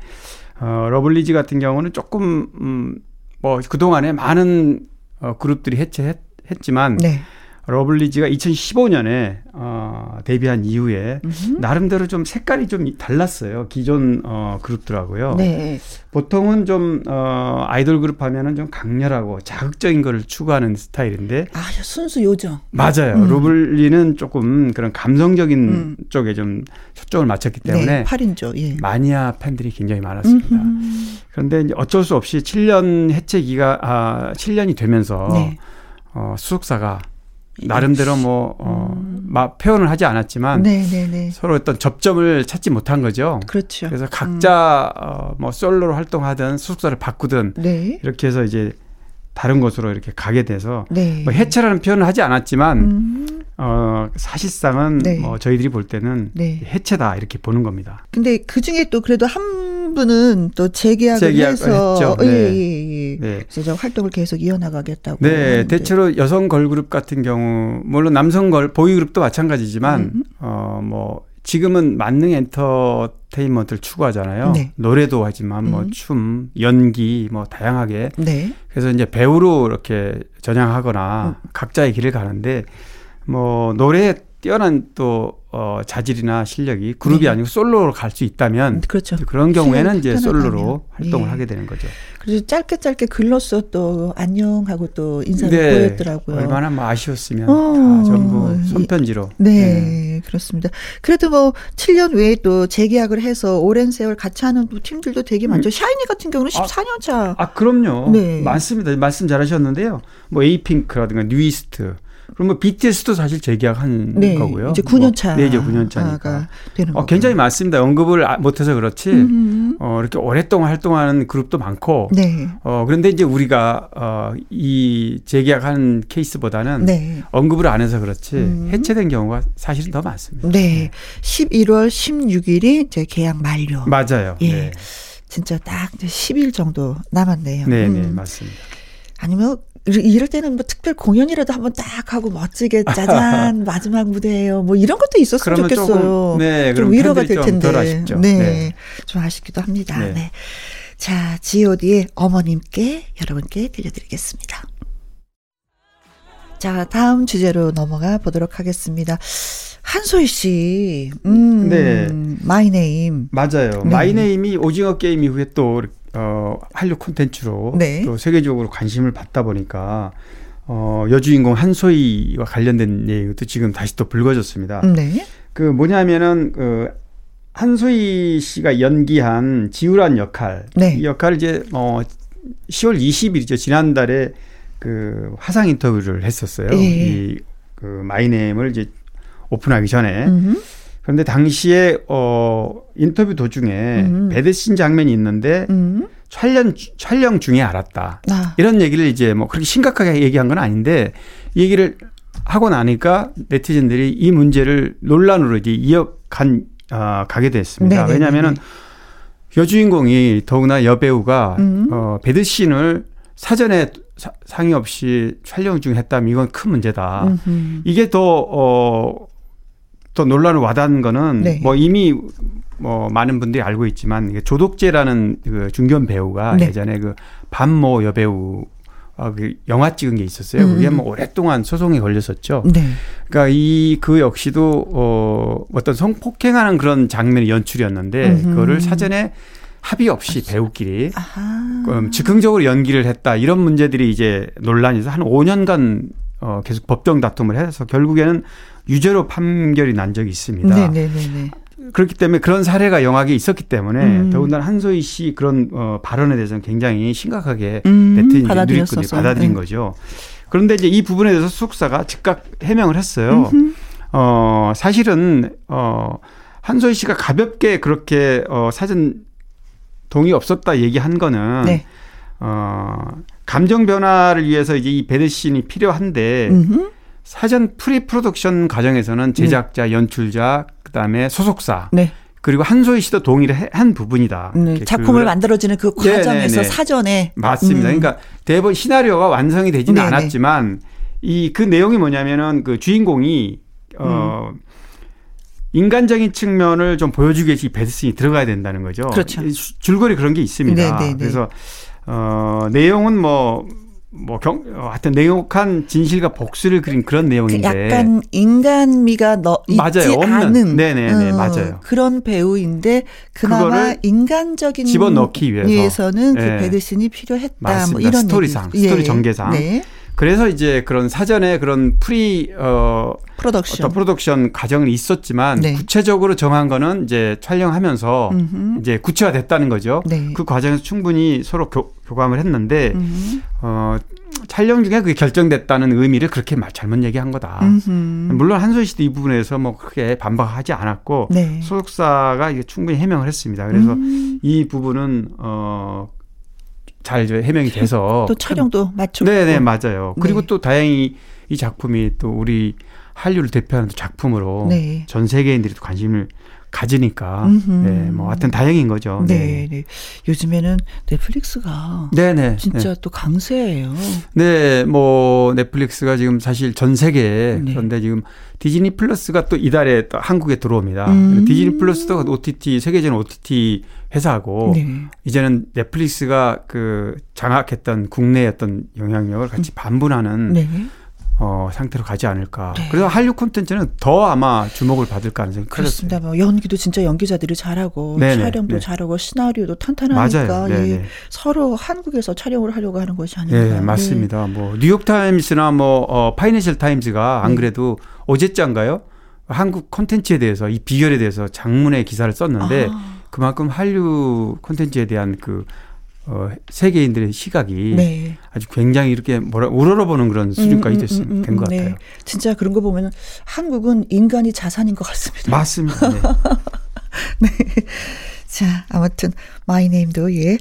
어 러블리즈 같은 경우는 조금 음 뭐 그동안에 많은 어, 그룹들이 해체했지만 네. 러블리즈가 2015년에 어, 데뷔한 이후에 음흠. 나름대로 좀 색깔이 좀 달랐어요. 기존 어, 그룹들하고요. 네. 보통은 좀 어, 아이돌 그룹 하면은 좀 강렬하고 자극적인 거를 추구하는 스타일인데 아, 순수 요정. 맞아요. 음. 러블리는 조금 그런 감성적인 음. 쪽에 좀 초점을 맞췄기 네, 때문에 네, 8인조. 예. 마니아 팬들이 굉장히 많았습니다. 음흠. 그런데 이제 어쩔 수 없이 7년 해체기가 아 7년이 되면서 네. 어, 수속사가 나름대로 뭐, 어, 음. 막 표현을 하지 않았지만 네네네. 네, 네. 서로 어떤 접점을 찾지 못한 거죠. 그렇죠. 그래서 각자 음. 어, 뭐 솔로로 활동하든 수속사를 바꾸든 네. 이렇게 해서 이제 다른 곳으로 이렇게 가게 돼서 네. 뭐 해체라는 표현을 하지 않았지만 음. 어 사실상은 네. 뭐 저희들이 볼 때는 네. 해체다 이렇게 보는 겁니다. 근데 그 중에 또 그래도 한 분은 또 재계약을 재계약 해서. 예, 네. 예, 예. 네. 그래서 활동을 계속 이어나가겠다고. 네, 하는데. 대체로 여성 걸그룹 같은 경우 물론 남성 걸 보이그룹도 마찬가지지만 음. 어뭐 지금은 만능 엔터테인먼트를 추구하잖아요. 네. 노래도 하지만 뭐 음. 춤, 연기 뭐 다양하게. 네. 그래서 이제 배우로 이렇게 전향하거나 음. 각자의 길을 가는데 뭐 노래에 뛰어난 또 어, 자질이나 실력이 그룹이 네. 아니고 솔로로 갈 수 있다면 그렇죠. 그런 경우에는 이제 솔로로 활동을 예. 하게 되는 거죠. 그래서 짧게 짧게 글로써 또 안녕하고 또 인사를 네. 보였더라고요. 얼마나 뭐 아쉬웠으면 어. 다 전부 손편지로. 네, 네, 그렇습니다. 그래도 뭐 7년 외에 또 재계약을 해서 오랜 세월 같이 하는 팀들도 되게 많죠. 음. 샤이니 같은 경우는 14년 차. 아, 아 그럼요. 네. 많습니다. 말씀 잘하셨는데요. 뭐 에이핑크라든가 뉴이스트 그럼 뭐 BTS도 사실 재계약한 네, 거고요. 이제 9년 차. 뭐, 네, 이제 9년 차니까. 되는 어, 굉장히 많습니다. 언급을 아, 못해서 그렇지. 어, 이렇게 오랫동안 활동하는 그룹도 많고. 네. 어, 그런데 이제 우리가 어, 이 재계약한 케이스보다는 네. 언급을 안 해서 그렇지 음. 해체된 경우가 사실은 더 많습니다. 네. 11월 16일이 이제 계약 만료. 맞아요. 예. 네. 진짜 딱 10일 정도 남았네요. 네, 네, 음. 맞습니다. 아니면 이럴 때는 뭐 특별 공연이라도 한번 딱 하고 멋지게 짜잔 마지막 무대예요. 뭐 이런 것도 있었으면 좋겠어요. 조금, 네, 좀 위로가 될 텐데. 네, 네, 좀 아쉽기도 합니다. 네. 네. 자, G.O.D의 어머님께 여러분께 들려드리겠습니다. 자, 다음 주제로 넘어가 보도록 하겠습니다. 한소희 씨, 음, 네, 마이네임 맞아요. 네. 마이네임이 오징어 게임 이후에 또 어, 한류 콘텐츠로 네. 또 세계적으로 관심을 받다 보니까 어, 여주인공 한소희와 관련된 얘기도 지금 다시 또 불거졌습니다. 네. 그 뭐냐면은 그 한소희 씨가 연기한 지우란 역할. 네. 이 역할을 이제 어 10월 20일이죠. 지난달에 그 화상 인터뷰를 했었어요. 예. 이그 마이네임을 이제 오픈하기 전에. 음흠. 그런데 당시에 어 인터뷰 도중에 음. 배드신 장면이 있는데 음. 촬영 촬영 중에 알았다. 아. 이런 얘기를 이제 뭐 그렇게 심각하게 얘기한 건 아닌데 얘기를 하고 나니까 네티즌들이 이 문제를 논란으로 이제 이어간 어, 가게 됐습니다. 왜냐하면은 여주인공이 더구나 여배우가 음. 어 배드신을 사전에 사, 상의 없이 촬영 중에 했다면 이건 큰 문제다. 음흠. 이게 더 어 또 논란을 와닿은 거는 네. 뭐 이미 뭐 많은 분들이 알고 있지만 조덕재라는 그 중견 배우가 네. 예전에 그 반모 여배우 어, 그 영화 찍은 게 있었어요. 그게 뭐 오랫동안 소송에 걸렸었죠. 네. 그러니까 이 그 역시도 어 어떤 성폭행하는 그런 장면의 연출이었는데 음흠. 그거를 사전에 합의 없이 배우끼리 음, 즉흥적으로 연기를 했다 이런 문제들이 이제 논란이 있어 한 5년간 어 계속 법정 다툼을 해서 결국에는 유죄로 판결이 난 적이 있습니다. 네네네. 네, 네, 네. 그렇기 때문에 그런 사례가 영화계에 있었기 때문에 음. 더군다나 한소희 씨 그런 어, 발언에 대해서는 굉장히 심각하게 음, 네티즌 누리꾼이 받아들인 네. 거죠. 그런데 이제 이 부분에 대해서 소속사가 즉각 해명을 했어요. 음흠. 어, 사실은 어, 한소희 씨가 가볍게 그렇게 어, 사전 동의 없었다 얘기한 거는 네. 어, 감정 변화를 위해서 이제 이 베드신이 필요한데 음흠. 사전 pre-production 과정에서는 제작자, 네. 연출자, 그다음에 소속사 네. 그리고 한소희 씨도 동의를 한 부분이다. 네, 작품을 그, 만들어지는 그 과정에서 네네네. 사전에 맞습니다. 음. 그러니까 대본 시나리오가 완성이 되지는 네네. 않았지만 이 그 내용이 뭐냐면은 그 주인공이 어 음. 인간적인 측면을 좀 보여주기 위해서 이 배드슨이 들어가야 된다는 거죠. 그렇죠. 줄거리 그런 게 있습니다. 네네네. 그래서 어 내용은 뭐 뭐 경, 어, 하여튼 냉혹한 진실과 복수를 그린 그런 내용인데. 그 약간 인간미가 너 있지 맞아요. 없는. 않은. 네네네 어, 맞아요. 그런 배우인데 그나마 인간적인 집어넣기 위해서. 위해서는 그 네. 그 베드신이 필요했다. 뭐 맞습니다. 뭐 이런 스토리상, 얘기. 스토리 예. 전개상. 네. 그래서 이제 그런 사전에 그런 pre 어 production production 과정은 있었지만 네. 구체적으로 정한 거는 이제 촬영하면서 음흠. 이제 구체화됐다는 거죠. 네. 그 과정에서 충분히 서로 교, 교감을 했는데 음흠. 어 촬영 중에 그게 결정됐다는 의미를 그렇게 잘못 얘기한 거다. 음흠. 물론 한소희 씨도 이 부분에서 뭐 크게 반박하지 않았고 네. 소속사가 이게 충분히 해명을 했습니다. 그래서 음. 이 부분은 어 잘 해명이 돼서 또 촬영도 맞췄고 네네 맞아요. 그리고 네. 또 다행히 이 작품이 또 우리 한류를 대표하는 작품으로 네. 전 세계인들이 또 관심을 가지니까 네, 뭐 하여튼 다행인 거죠. 네, 네. 네. 요즘에는 넷플릭스가 네네 진짜 네. 또 강세예요. 네, 뭐 넷플릭스가 지금 사실 전 세계에 네. 그런데 지금 디즈니 플러스가 또 이달에 또 한국에 들어옵니다. 음. 디즈니 플러스도 OTT 세계적인 OTT 회사고 네. 이제는 넷플릭스가 그 장악했던 국내의 어떤 영향력을 같이 음. 반분하는 네. 어, 상태로 가지 않을까. 네. 그래서 한류 콘텐츠는 더 아마 주목을 받을 가능성이 그렇습니다. 뭐 연기도 진짜 연기자들이 잘하고 네네. 촬영도 네. 잘하고 시나리오도 탄탄하니까 예, 서로 한국에서 촬영을 하려고 하는 것이 아닌가. 네, 맞습니다. 네. 뭐 뉴욕 타임스나 뭐 어, 파이낸셜 타임즈가 안 네. 그래도 어제짠가요? 한국 콘텐츠에 대해서 이 비결에 대해서 장문의 기사를 썼는데 아. 그만큼 한류 콘텐츠에 대한 그 어, 세계인들의 시각이 네. 아주 굉장히 이렇게 뭐라 우러러보는 그런 수준까지 됐, 음, 음, 음, 된것 네. 같아요. 진짜 그런 거 보면 한국은 인간이 자산인 것 같습니다. 맞습니다. 네. 네. 자, 아무튼 마이네임도 예,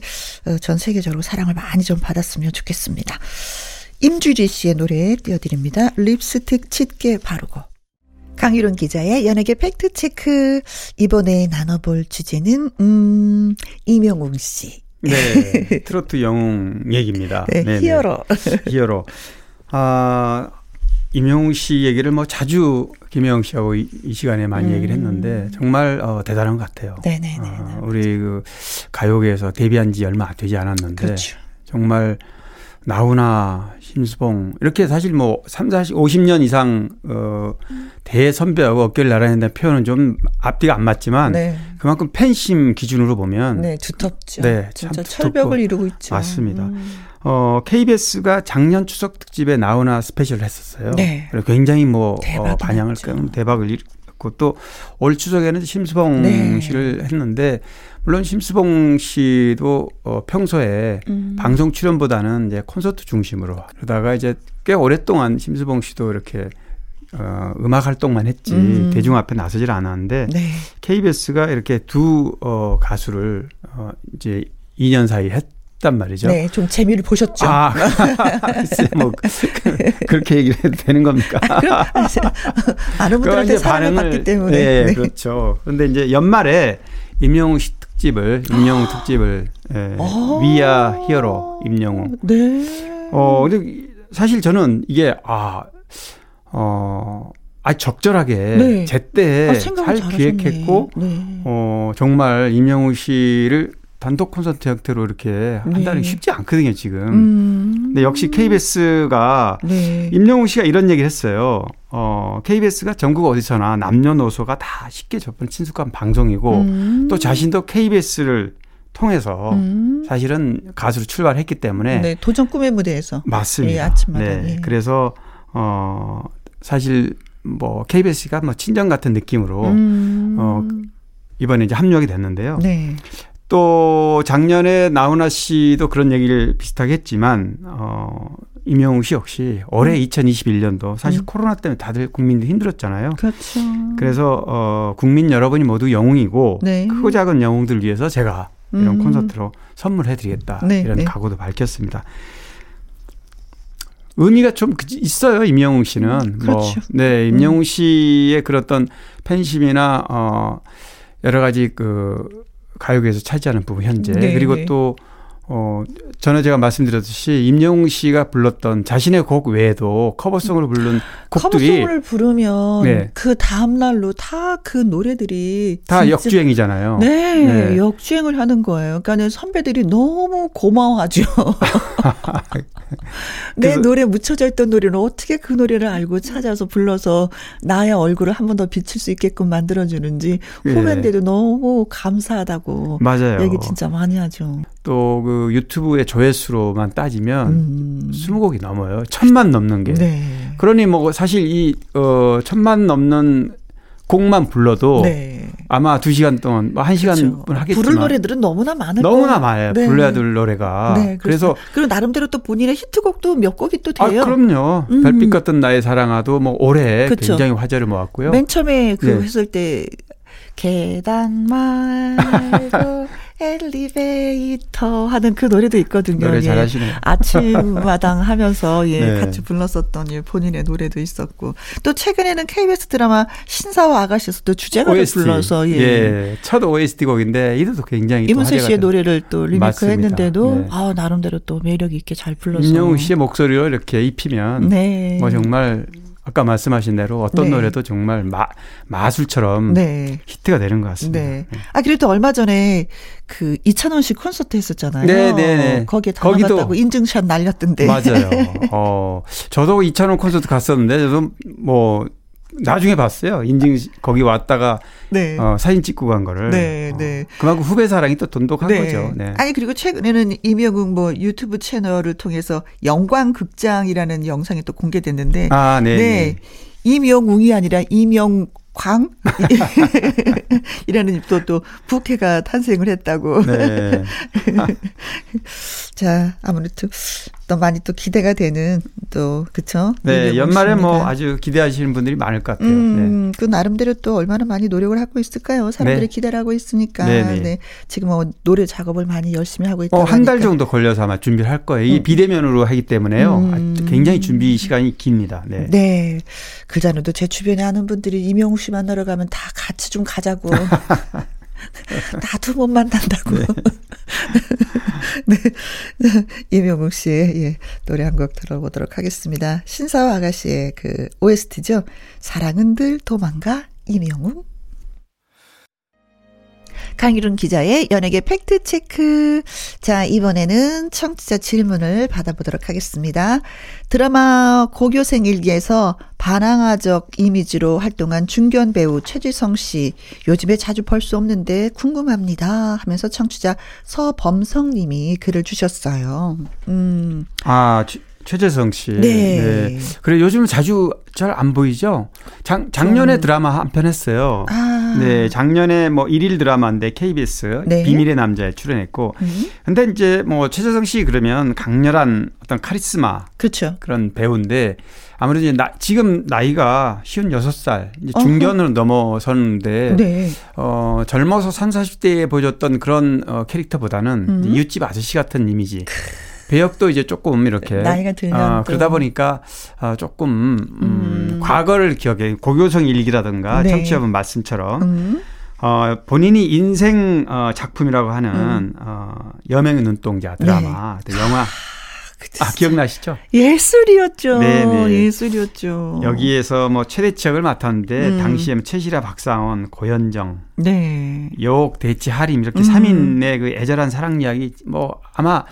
어, 전 세계적으로 사랑을 많이 좀 받았으면 좋겠습니다. 임주리 씨의 노래 띄워드립니다. 립스틱 짙게 바르고. 강유론 기자의 연예계 팩트체크. 이번에 나눠볼 주제는, 음, 임영웅 씨. 네. 트로트 영웅 얘기입니다. 네, 네네. 히어로. 히어로. 아, 임영웅 씨 얘기를 뭐 자주 김영웅 씨하고 이, 이 시간에 많이 음. 얘기를 했는데 정말 어, 대단한 것 같아요. 네네네. 어, 우리 그 가요계에서 데뷔한 지 얼마 되지 않았는데 그렇죠. 정말 나훈아, 심수봉 이렇게 사실 뭐 3, 40, 50년 이상 어 대선배하고 어깨를 나란히 한다는 표현은 좀 앞뒤가 안 맞지만 네. 그만큼 팬심 기준으로 보면 네, 두텁죠. 네, 진짜 철벽을 이루고 있죠. 맞습니다. 음. 어 KBS가 작년 추석 특집에 나훈아 스페셜을 했었어요. 네. 그래서 굉장히 뭐 어, 반향을 대박을 일으켰고 또 올 추석에는 심수봉 네. 씨를 했는데 물론 심수봉 씨도 어 평소에 음. 방송 출연보다는 이제 콘서트 중심으로 그러다가 이제 꽤 오랫동안 심수봉 씨도 이렇게 어, 음악 활동만 했지 음. 대중 앞에 나서질 않았는데 네. KBS가 이렇게 두 어, 가수를 어, 이제 2년 사이 했. 단 말이죠. 네, 좀 재미를 보셨죠. 아, 뭐 그렇게 얘기를 해도 되는 겁니까? 아, 그럼 아는 분들한테 사랑을 받기 때문에. 네, 네, 그렇죠. 그런데 이제 연말에 임영웅 씨 특집을 임영웅 특집을 예, 아~ 위아 히어로 임영웅. 네. 어 근데 사실 저는 이게 아 어. 아 적절하게 제때 네. 아, 잘 기획했고 네. 어 정말 임영웅 씨를 단독 콘서트 형태로 이렇게 한다는 게 네. 쉽지 않거든요, 지금. 음. 근데 역시 KBS가 네. 임영웅 씨가 이런 얘기를 했어요. 어, KBS가 전국 어디서나 남녀노소가 다 쉽게 접근 친숙한 방송이고 음. 또 자신도 KBS를 통해서 음. 사실은 가수로 출발했기 때문에 네, 도전 꿈의 무대에서 맞습니다. 예, 아침마다 네, 예. 그래서 어 사실 뭐 KBS가 뭐 친정 같은 느낌으로 음. 어 이번에 이제 합류하게 됐는데요. 네. 또 작년에 나훈아 씨도 그런 얘기를 비슷하게 했지만 어 임영웅 씨 역시 올해 음. 2021년도 사실 음. 코로나 때문에 다들 국민들 힘들었잖아요. 그렇죠. 그래서 어 국민 여러분이 모두 영웅이고 네. 크고 작은 영웅들 위해서 제가 이런 음. 콘서트로 선물해 드리겠다. 네. 이런 네. 각오도 밝혔습니다. 의미가 좀 있어요, 임영웅 씨는. 음, 그렇죠. 뭐, 네, 임영웅 음. 씨의 그런 어떤 팬심이나, 어, 여러 가지 그 가요계에서 차지하는 부분 현재. 네, 그리고 네. 또 어, 전에 제가 말씀드렸듯이 임영웅 씨가 불렀던 자신의 곡 외에도 커버송을 부른 곡들이 커버송을 부르면 네. 그 다음 날로 다 그 노래들이 다 역주행이잖아요. 네, 네, 역주행을 하는 거예요. 그러니까 선배들이 너무 고마워하죠. 내 노래 묻혀져 있던 노래는 어떻게 그 노래를 알고 찾아서 불러서 나의 얼굴을 한 번 더 비칠 수 있게끔 만들어주는지 후배인데도 네. 너무 감사하다고 맞아요. 얘기 진짜 많이 하죠. 또그 그 유튜브의 조회수로만 따지면 음. 20곡이 넘어요. 천만 넘는 게. 네. 그러니 뭐 사실 이, 어, 천만 넘는 곡만 불러도 네. 아마 두 시간 동안, 뭐한 시간 그렇죠. 하겠지만. 부를 노래들은 너무나 많을 너무나 많아요. 네. 불러야 될 노래가. 네, 그래서. 그리고 나름대로 또 본인의 히트곡도 몇 곡이 또 돼요. 아, 그럼요. 음. 별빛 같은 나의 사랑아도 뭐 올해 그렇죠. 굉장히 화제를 모았고요. 맨 처음에 그 네. 했을 때 계단 말고 엘리베이터 하는 그 노래도 있거든요. 노래 예. 잘하시네요. 아침마당 하면서 예, 네. 같이 불렀었던 예, 본인의 노래도 있었고 또 최근에는 KBS 드라마 신사와 아가씨에서도 주제가를 불러서 예. 예. 첫 OST 곡인데 이것도 굉장히 이문세 씨의 노래를 또 리메이크 했는데도 네. 아 나름대로 또 매력 있게 잘 불러서 임영웅 씨의 목소리로 이렇게 입히면 네. 뭐 정말 아까 말씀하신 대로 어떤 네. 노래도 정말 마, 마술처럼 네. 히트가 되는 것 같습니다. 네. 네. 아 그래도 얼마 전에 그 이찬원 씨 콘서트 했었잖아요. 네, 네, 네. 거기에 다 나갔다고 인증샷 날렸던데. 맞아요. 어, 저도 이찬원 콘서트 갔었는데 저도 뭐 나중에 봤어요. 인증 거기 왔다가 네. 어, 사진 찍고 간 거를. 네, 어, 네. 그만큼 후배 사랑이 또 돈독한 네. 거죠. 네. 아니 그리고 최근에는 이명웅 뭐 유튜브 채널을 통해서 영광 극장이라는 영상이 또 공개됐는데, 아, 네. 네. 네. 이명웅이 아니라 이명 광 이라는 또또 부캐가 탄생을 했다고. 네. 자 아무래도 또 많이 또 기대가 되는 또 그쵸? 네 연말에 뭐 아주 기대하시는 분들이 많을 것 같아요. 음, 네. 그 나름대로 또 얼마나 많이 노력을 하고 있을까요? 사람들이 네. 기대를 하고 있으니까. 네네. 네. 네 지금 뭐 노래 작업을 많이 열심히 하고 있다. 어, 한 달 정도 걸려서 아마 준비를 할 거예요. 이 음. 비대면으로 하기 때문에요. 음. 굉장히 준비 시간이 깁니다. 네. 네. 그자는도 제 주변에 아는 분들이 이명우 씨 만나러 가면 다 같이 좀 가자고. 나도 못 만난다고. 네. 네. 이명웅 씨의 예, 노래 한 곡 들어보도록 하겠습니다. 신사와 아가씨의 그 OST죠. 사랑은 늘 도망가 이명웅. 강유론 기자의 연예계 팩트체크. 자, 이번에는 청취자 질문을 받아보도록 하겠습니다. 드라마 고교생 일기에서 반항아적 이미지로 활동한 중견 배우 최지성 씨. 요즘에 자주 볼 수 없는데 궁금합니다. 하면서 청취자 서범성 님이 글을 주셨어요. 음. 아, 최재성 씨. 네. 네. 그래 요즘 자주 잘 안 보이죠? 작, 작년에 음. 드라마 한 편 했어요. 아. 네, 작년에 뭐 일일 드라마인데 KBS 네. 비밀의 남자에 출연했고. 음. 근데 이제 뭐 최재성 씨 그러면 강렬한 어떤 카리스마 그렇죠. 그런 배우인데 아무래도 이제 나, 지금 나이가 쉬운 여섯 살 이제 중견으로 어허. 넘어섰는데 네. 어, 젊어서 3, 40대에 보여줬던 그런 어, 캐릭터보다는 음. 이웃집 아저씨 같은 이미지. 배역도 이제 조금 이렇게 나이가 들면 어, 그러다 보니까 어, 조금 음, 음. 과거를 기억해 고교성 일기라든가 네. 청취자분 말씀처럼 음. 어, 본인이 인생 어, 작품이라고 하는 음. 어, 여명의 눈동자 드라마 네. 영화 아, 기억나시죠? 예술이었죠. 네네. 예술이었죠. 여기에서 뭐 최대치역을 맡았는데 음. 당시에 뭐 최시라, 박상원, 고현정, 네. 욕, 대치, 하림 이렇게 음. 3인의 그 애절한 사랑 이야기 뭐 아마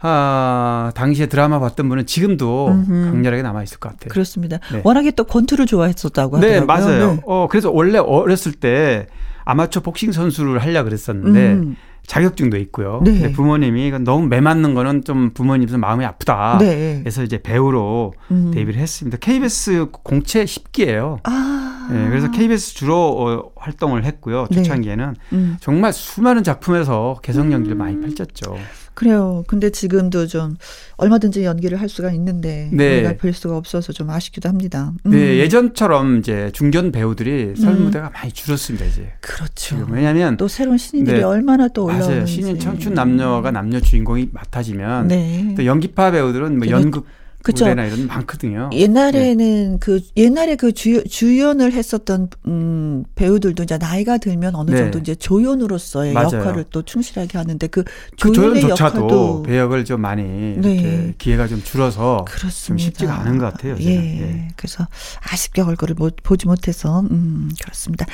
아, 당시에 드라마 봤던 분은 지금도 음흠. 강렬하게 남아 있을 것 같아요. 그렇습니다. 네. 워낙에 또 권투를 좋아했었다고 네, 하더라고요. 네, 맞아요. 네. 어, 그래서 원래 어렸을 때 아마추어 복싱 선수를 하려 그랬었는데 음. 자격증도 있고요. 네. 부모님이 너무 매 맞는 거는 좀 부모님도 마음이 아프다. 네. 그래서 이제 배우로 음. 데뷔를 했습니다. KBS 공채 10기예요. 아. 네, 그래서 KBS 주로 어, 활동을 했고요. 네. 초창기에는 음. 정말 수많은 작품에서 개성 연기를 음. 많이 펼쳤죠. 그래요. 근데 지금도 좀 얼마든지 연기를 할 수가 있는데 네. 우리가 볼 수가 없어서 좀 아쉽기도 합니다. 음. 네, 예전처럼 이제 중견 배우들이 설 음. 무대가 많이 줄었습니다 이제. 그렇죠. 왜냐하면 또 새로운 신인들이 네. 얼마나 또 올라오는지. 맞아요. 신인 청춘 남녀가 남녀 주인공이 맡아지면 네. 또 연기파 배우들은 뭐 연극 그쵸. 무대나 이런 많거든요. 옛날에는 네. 그 옛날에 그 주, 주연을 했었던 음, 배우들도 이제 나이가 들면 어느 네. 정도 이제 조연으로서의 맞아요. 역할을 또 충실하게 하는데 그, 그 조연의 그 역할도 배역을 좀 많이 네. 기회가 좀 줄어서 그렇습니다. 좀 쉽지가 않은 것 같아요. 예. 예. 그래서 아쉽게 얼굴을 못, 보지 못해서 음, 그렇습니다.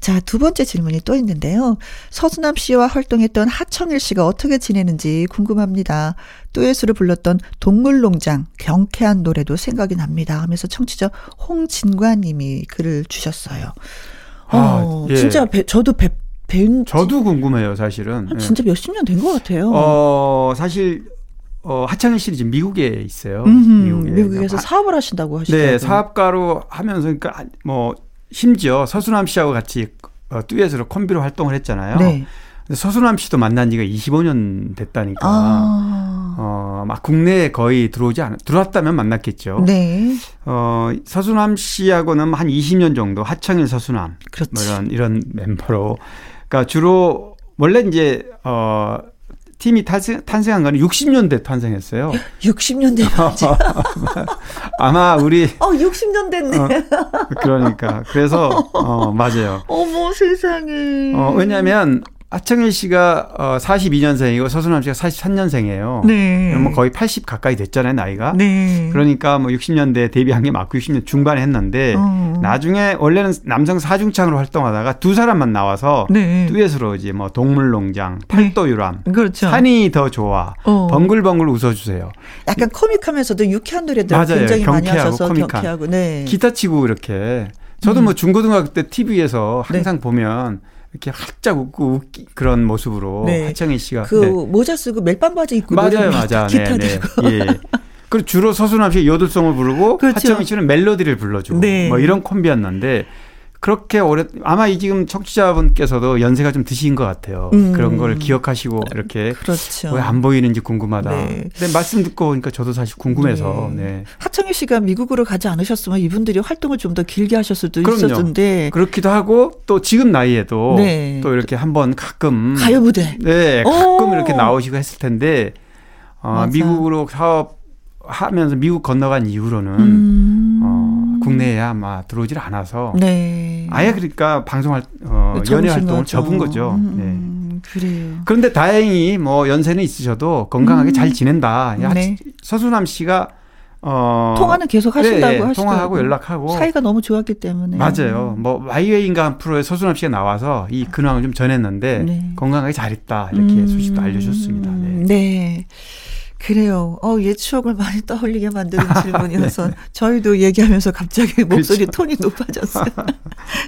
자, 두 번째 질문이 또 있는데요. 서수남 씨와 활동했던 하청일 씨가 어떻게 지내는지 궁금합니다. 뚜엣으로 불렀던 동물농장 경쾌한 노래도 생각이 납니다. 하면서 청취자 홍진관 님이 글을 주셨어요. 아, 어, 예. 진짜 배, 저도 배, 뵌 저도 궁금해요, 사실은. 아, 진짜 몇십 년 된 것 같아요. 어, 사실 어, 하창일 씨는 지금 미국에 있어요. 음흠, 미국에. 미국에서 아, 사업을 하신다고 하시더라고요. 네, 사업가로 하면서 그러니까 뭐 심지어 서수남 씨하고 같이 어, 듀엣으로 콤비로 활동을 했잖아요. 네. 서수남 씨도 만난 지가 25년 됐다니까. 아. 어, 막 국내에 거의 들어오지 않, 들어왔다면 만났겠죠. 네. 어, 서수남 씨하고는 한 20년 정도 하청일 서수남. 그렇지. 뭐 이런, 이런 멤버로. 그러니까 주로 원래 이제, 어, 팀이 탄생, 탄생한 거는 60년대 탄생했어요. 60년대 아마 우리 어 60년 됐네. 어, 그러니까 그래서 어 맞아요. 어머 세상에. 어 왜냐면 하청일 씨가 어 42년생이고 서순남 씨가 43년생이에요. 네. 그러면 거의 80 가까이 됐잖아요, 나이가. 네. 그러니까 뭐 60년대 데뷔한 게 맞고 60년 중반에 했는데 어. 나중에 원래는 남성 사중창으로 활동하다가 두 사람만 나와서 네. 듀엣으로 이제 뭐 동물농장, 팔도 유람, 네. 그렇죠. 산이 더 좋아, 어. 벙글벙글 웃어주세요. 약간 코믹하면서도 유쾌한 노래들 맞아요. 굉장히 많이 하셔서 코믹한. 경쾌하고 네. 기타 치고 이렇게 저도 음. 뭐 중고등학교 때 TV에서 항상 네. 보면 이렇게 활짝 웃고 웃기, 그런 모습으로 네. 하청희 씨가 그 네. 모자 쓰고 멜빵 바지 입고 맞아요, 맞아, 기타 네, 네. 예. 그리고 주로 서수남 씨 여덟송을 부르고 그렇죠. 하청희 씨는 멜로디를 불러주고 네. 뭐 이런 콤비였는데 그렇게 오래 아마 이 지금 청취자분께서도 연세가 좀 드신 것 같아요. 음. 그런 걸 기억하시고 이렇게 그렇죠. 왜 안 보이는지 궁금하다. 네. 근데 말씀 듣고 보니까 저도 사실 궁금해서. 네. 네. 하청희 씨가 미국으로 가지 않으셨으면 이분들이 활동을 좀 더 길게 하셨을 수도 그럼요. 있었는데 그렇기도 하고 또 지금 나이에도 네. 또 이렇게 한번 가끔 가요 무대 네 가끔 오. 이렇게 나오시고 했을 텐데 어, 미국으로 사업 하면서 미국 건너간 이후로는 음. 어, 국내에 아마 들어오질 않아서 네. 아예 그러니까 방송할 어, 연예 활동을 거죠. 접은 거죠. 음. 네. 그래요. 그런데 다행히 뭐 연세는 있으셔도 건강하게 음. 잘 지낸다. 네. 서수남 씨가 어 통화는 계속 하신다고 네, 하시고 통화하고 연락하고 사이가 너무 좋았기 때문에 맞아요. 뭐 마이웨이인가 프로에 서수남 씨가 나와서 이 근황을 좀 전했는데 네. 건강하게 잘 있다 이렇게 음. 소식도 알려줬습니다. 네. 네. 그래요. 어, 옛 추억을 많이 떠올리게 만드는 질문이어서 네. 저희도 얘기하면서 갑자기 목소리 그렇죠. 톤이 높아졌어요.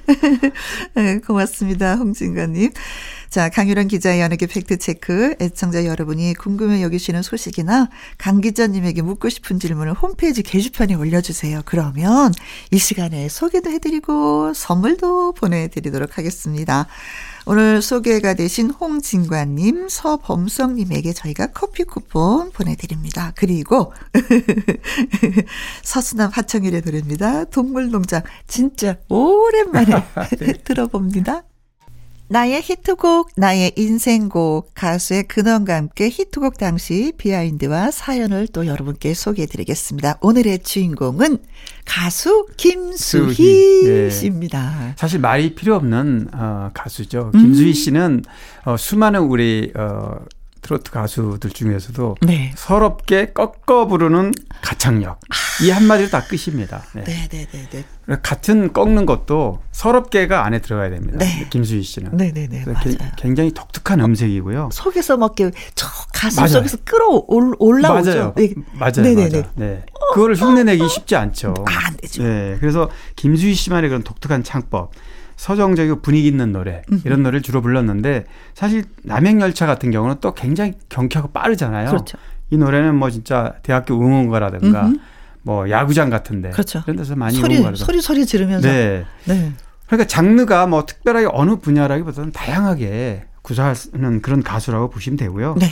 네, 고맙습니다. 홍진관님. 자, 강유란 기자의 연예계 팩트체크, 애청자 여러분이 궁금해 여기시는 소식이나 강 기자님에게 묻고 싶은 질문을 홈페이지 게시판에 올려주세요. 그러면 이 시간에 소개도 해드리고 선물도 보내드리도록 하겠습니다. 오늘 소개가 되신 홍진관님, 서범성님에게 저희가 커피 쿠폰 보내드립니다. 그리고 서수남 하청일의 노래입니다. 동물농장 진짜 오랜만에 네. 들어봅니다. 나의 히트곡, 나의 인생곡, 가수의 근원과 함께 히트곡 당시 비하인드와 사연을 또 여러분께 소개해 드리겠습니다. 오늘의 주인공은 가수 김수희 네. 씨입니다. 사실 말이 필요 없는 어, 가수죠. 김수희 음. 씨는 어, 수많은 우리 어, 트로트 가수들 중에서도 네. 서럽게 꺾어 부르는 가창력 아. 이 한마디로 다 끝입니다. 네. 네, 네, 네, 네. 같은 꺾는 것도 서럽게가 안에 들어가야 됩니다. 네. 김수희 씨는. 네, 네, 네. 굉장히 독특한 음색이고요. 속에서 막저 가슴 맞아요. 속에서 끌어 올라오죠. 맞아요. 네. 맞아요. 네, 네, 네. 네. 그거를 흉내내기 쉽지 않죠. 아, 안 되죠. 네. 그래서 김수희 씨만의 그런 독특한 창법. 서정적이고 분위기 있는 노래 이런 노래를 주로 불렀는데 사실 남행열차 같은 경우는 또 굉장히 경쾌하고 빠르잖아요. 그렇죠. 이 노래는 뭐 진짜 대학교 응원가라든가 음흠. 뭐 야구장 같은데 그렇죠. 그런 데서 많이 소리 응원가라든가. 소리 소리 지르면서 네. 네. 그러니까 장르가 뭐 특별하게 어느 분야라기보다는 다양하게 구사하는 그런 가수라고 보시면 되고요. 네.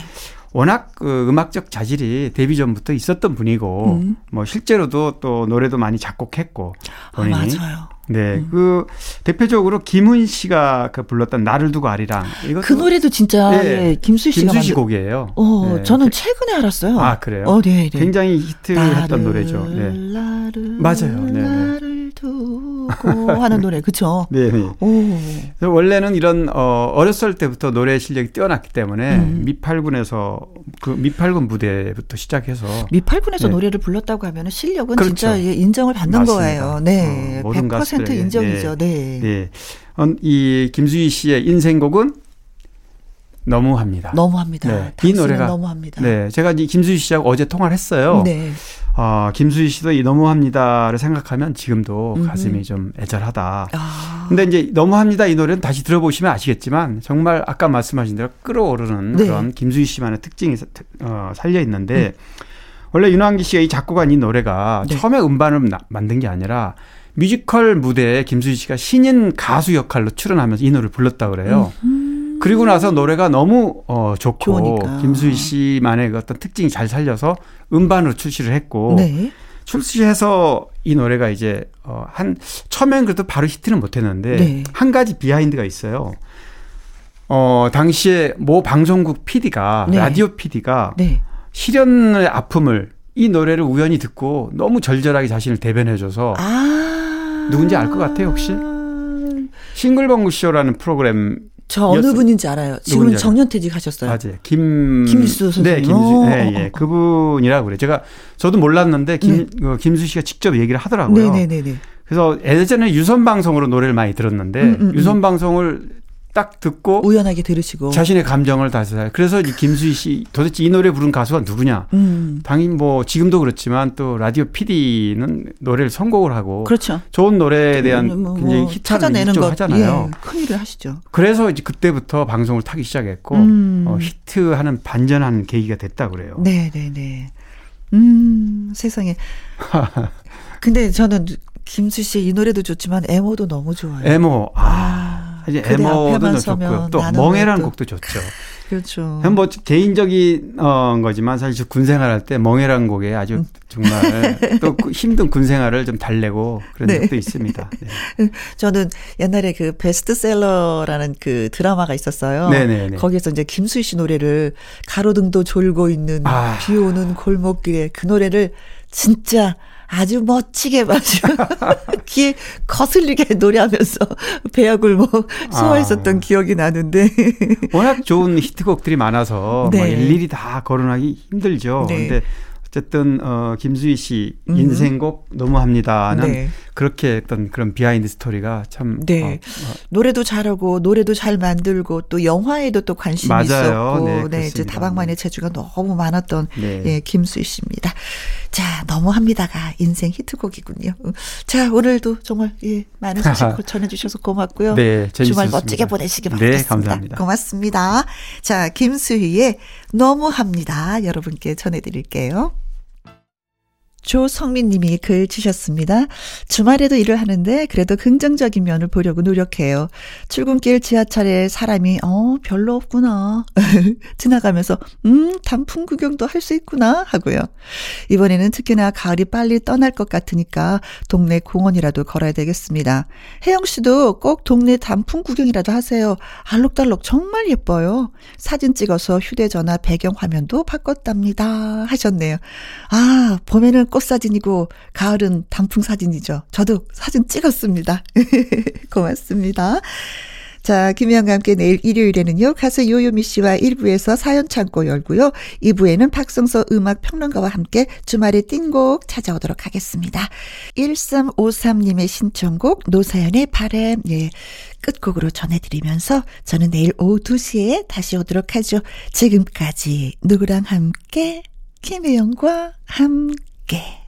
워낙 그 음악적 자질이 데뷔 전부터 있었던 분이고 음. 뭐 실제로도 또 노래도 많이 작곡했고 본인이 아, 맞아요. 네, 음. 그 대표적으로 김훈 씨가 그 불렀던 나를 두고 아리랑 이거 그 노래도 진짜 네, 예, 김수 씨가 김수 씨 곡이에요. 어, 네. 저는 최근에 알았어요. 아 그래요? 어, 네, 네. 굉장히 히트했던 노래죠. 네. 맞아요. 네. 나를 두고 하는 노래, 그렇죠? 네. 네. 오. 원래는 이런 어, 어렸을 때부터 노래 실력이 뛰어났기 때문에 음. 미팔군에서 그 미팔군 무대부터 시작해서 미팔군에서 네. 노래를 불렀다고 하면 실력은 그렇죠. 진짜 인정을 받는 맞습니다. 거예요. 네, 어, 100% 100% 인정이죠. 네. 네. 네. 어, 이 김수희 씨의 인생곡은 너무합니다. 너무합니다. 네. 이 노래가 너무합니다. 네, 제가 이 김수희 씨하고 어제 통화를 했어요. 네. 어, 김수희 씨도 이 너무합니다를 생각하면 지금도 음흠. 가슴이 좀 애절하다. 아. 근데 이제 너무합니다 이 노래는 다시 들어보시면 아시겠지만 정말 아까 말씀하신 대로 끌어오르는 네. 그런 김수희 씨만의 특징이 어, 살려 있는데 음. 원래 윤항기 씨가 이 작곡한 이 노래가 네. 처음에 음반을 나, 만든 게 아니라 뮤지컬 무대에 김수희 씨가 신인 가수 역할로 출연하면서 이 노래를 불렀다 그래요. 음. 그리고 나서 노래가 너무 어 좋고 좋으니까. 김수희 씨만의 그 어떤 특징이 잘 살려서 음반으로 출시를 했고 네. 출시해서 이 노래가 이제 어 한 처음엔 그래도 바로 히트는 못했는데 네. 한 가지 비하인드가 있어요. 어 당시에 모 방송국 PD가 네. 라디오 PD가 네. 실연의 아픔을 이 노래를 우연히 듣고 너무 절절하게 자신을 대변해줘서 아~ 누군지 알 것 같아요 혹시? 싱글벙글 쇼라는 프로그램 저 어느 분인지 알아요. 지금 정년퇴직 하셨어요. 맞아요. 김 김수 선생님. 네, 김수. 예, 예. 그분이라고 그래. 제가 저도 몰랐는데 김 네. 어, 김수 씨가 직접 얘기를 하더라고요. 네, 네, 네, 네. 그래서 예전에 유선 방송으로 노래를 많이 들었는데 음, 음, 음. 유선 방송을 딱 듣고 우연하게 들으시고 자신의 감정을 다스려요. 그래서 이 김수희 씨 도대체 이 노래 부른 가수가 누구냐? 음. 당연히 뭐 지금도 그렇지만 또 라디오 PD는 노래를 선곡을 하고 그렇죠. 좋은 노래에 대한 뭐, 뭐 굉장히 찾아내는 거 하잖아요. 예, 큰 일을 하시죠. 그래서 이제 그때부터 방송을 타기 시작했고 음. 어, 히트하는 반전하는 계기가 됐다 그래요. 네, 네, 네. 음, 세상에. 근데 저는 김수 씨의 이 노래도 좋지만 에모도 너무 좋아요. 에모. 아. 아. 이제 에머도 좋고요. 또 멍해라는 곡도 좋죠. 그렇죠. 뭐 개인적인 어 거지만 사실 군 생활할 때 멍해라는 곡에 아주 음. 정말 또그 힘든 군 생활을 좀 달래고 그런 네. 적도 있습니다. 네. 저는 옛날에 그 베스트셀러라는 그 드라마가 있었어요. 네네네. 거기에서 이제 김수희 씨 노래를 가로등도 졸고 있는 아. 비 오는 골목길에 그 노래를 진짜 아주 멋지게 아주 귀에 거슬리게 노래하면서 배역을 뭐 소화했었던 아. 기억이 나는데 워낙 좋은 히트곡들이 많아서 뭐 네. 뭐 일일이 다 거론하기 힘들죠. 네. 근데 어쨌든 어 김수희 씨 음. 인생곡 음. 너무합니다는 네. 그렇게 했던 그런 비하인드 스토리가 참 네. 어, 어. 노래도 잘하고 노래도 잘 만들고 또 영화에도 또 관심이 맞아요. 있었고 네, 네 이제 다방면의 재주가 너무 많았던 네. 예, 김수희 씨입니다. 자, 너무합니다가 인생 히트곡이군요. 자, 오늘도 정말 예, 많은 소식 전해 주셔서 고맙고요. 네, 주말 멋지게 보내시기 네, 바라겠습니다. 네, 감사합니다. 고맙습니다. 자, 김수희의 너무합니다. 여러분께 전해 드릴게요. 조성민 님이 글 주셨습니다. 주말에도 일을 하는데 그래도 긍정적인 면을 보려고 노력해요. 출근길 지하철에 사람이 어 별로 없구나. 지나가면서 음 단풍 구경도 할 수 있구나 하고요. 이번에는 특히나 가을이 빨리 떠날 것 같으니까 동네 공원이라도 걸어야 되겠습니다. 혜영 씨도 꼭 동네 단풍 구경이라도 하세요. 알록달록 정말 예뻐요. 사진 찍어서 휴대전화 배경 화면도 바꿨답니다. 하셨네요. 아 봄에는 꽃 사진이고 가을은 단풍 사진이죠. 저도 사진 찍었습니다. 고맙습니다. 자, 김혜영과 함께 내일 일요일에는요, 가수 요요미 씨와 1부에서 사연 창고 열고요. 2부에는 박성서 음악 평론가와 함께 주말의 띵곡 찾아오도록 하겠습니다. 1353님의 신청곡, 노사연의 바람, 예. 끝곡으로 전해드리면서 저는 내일 오후 2시에 다시 오도록 하죠. 지금까지 누구랑 함께, 김혜영과 함께.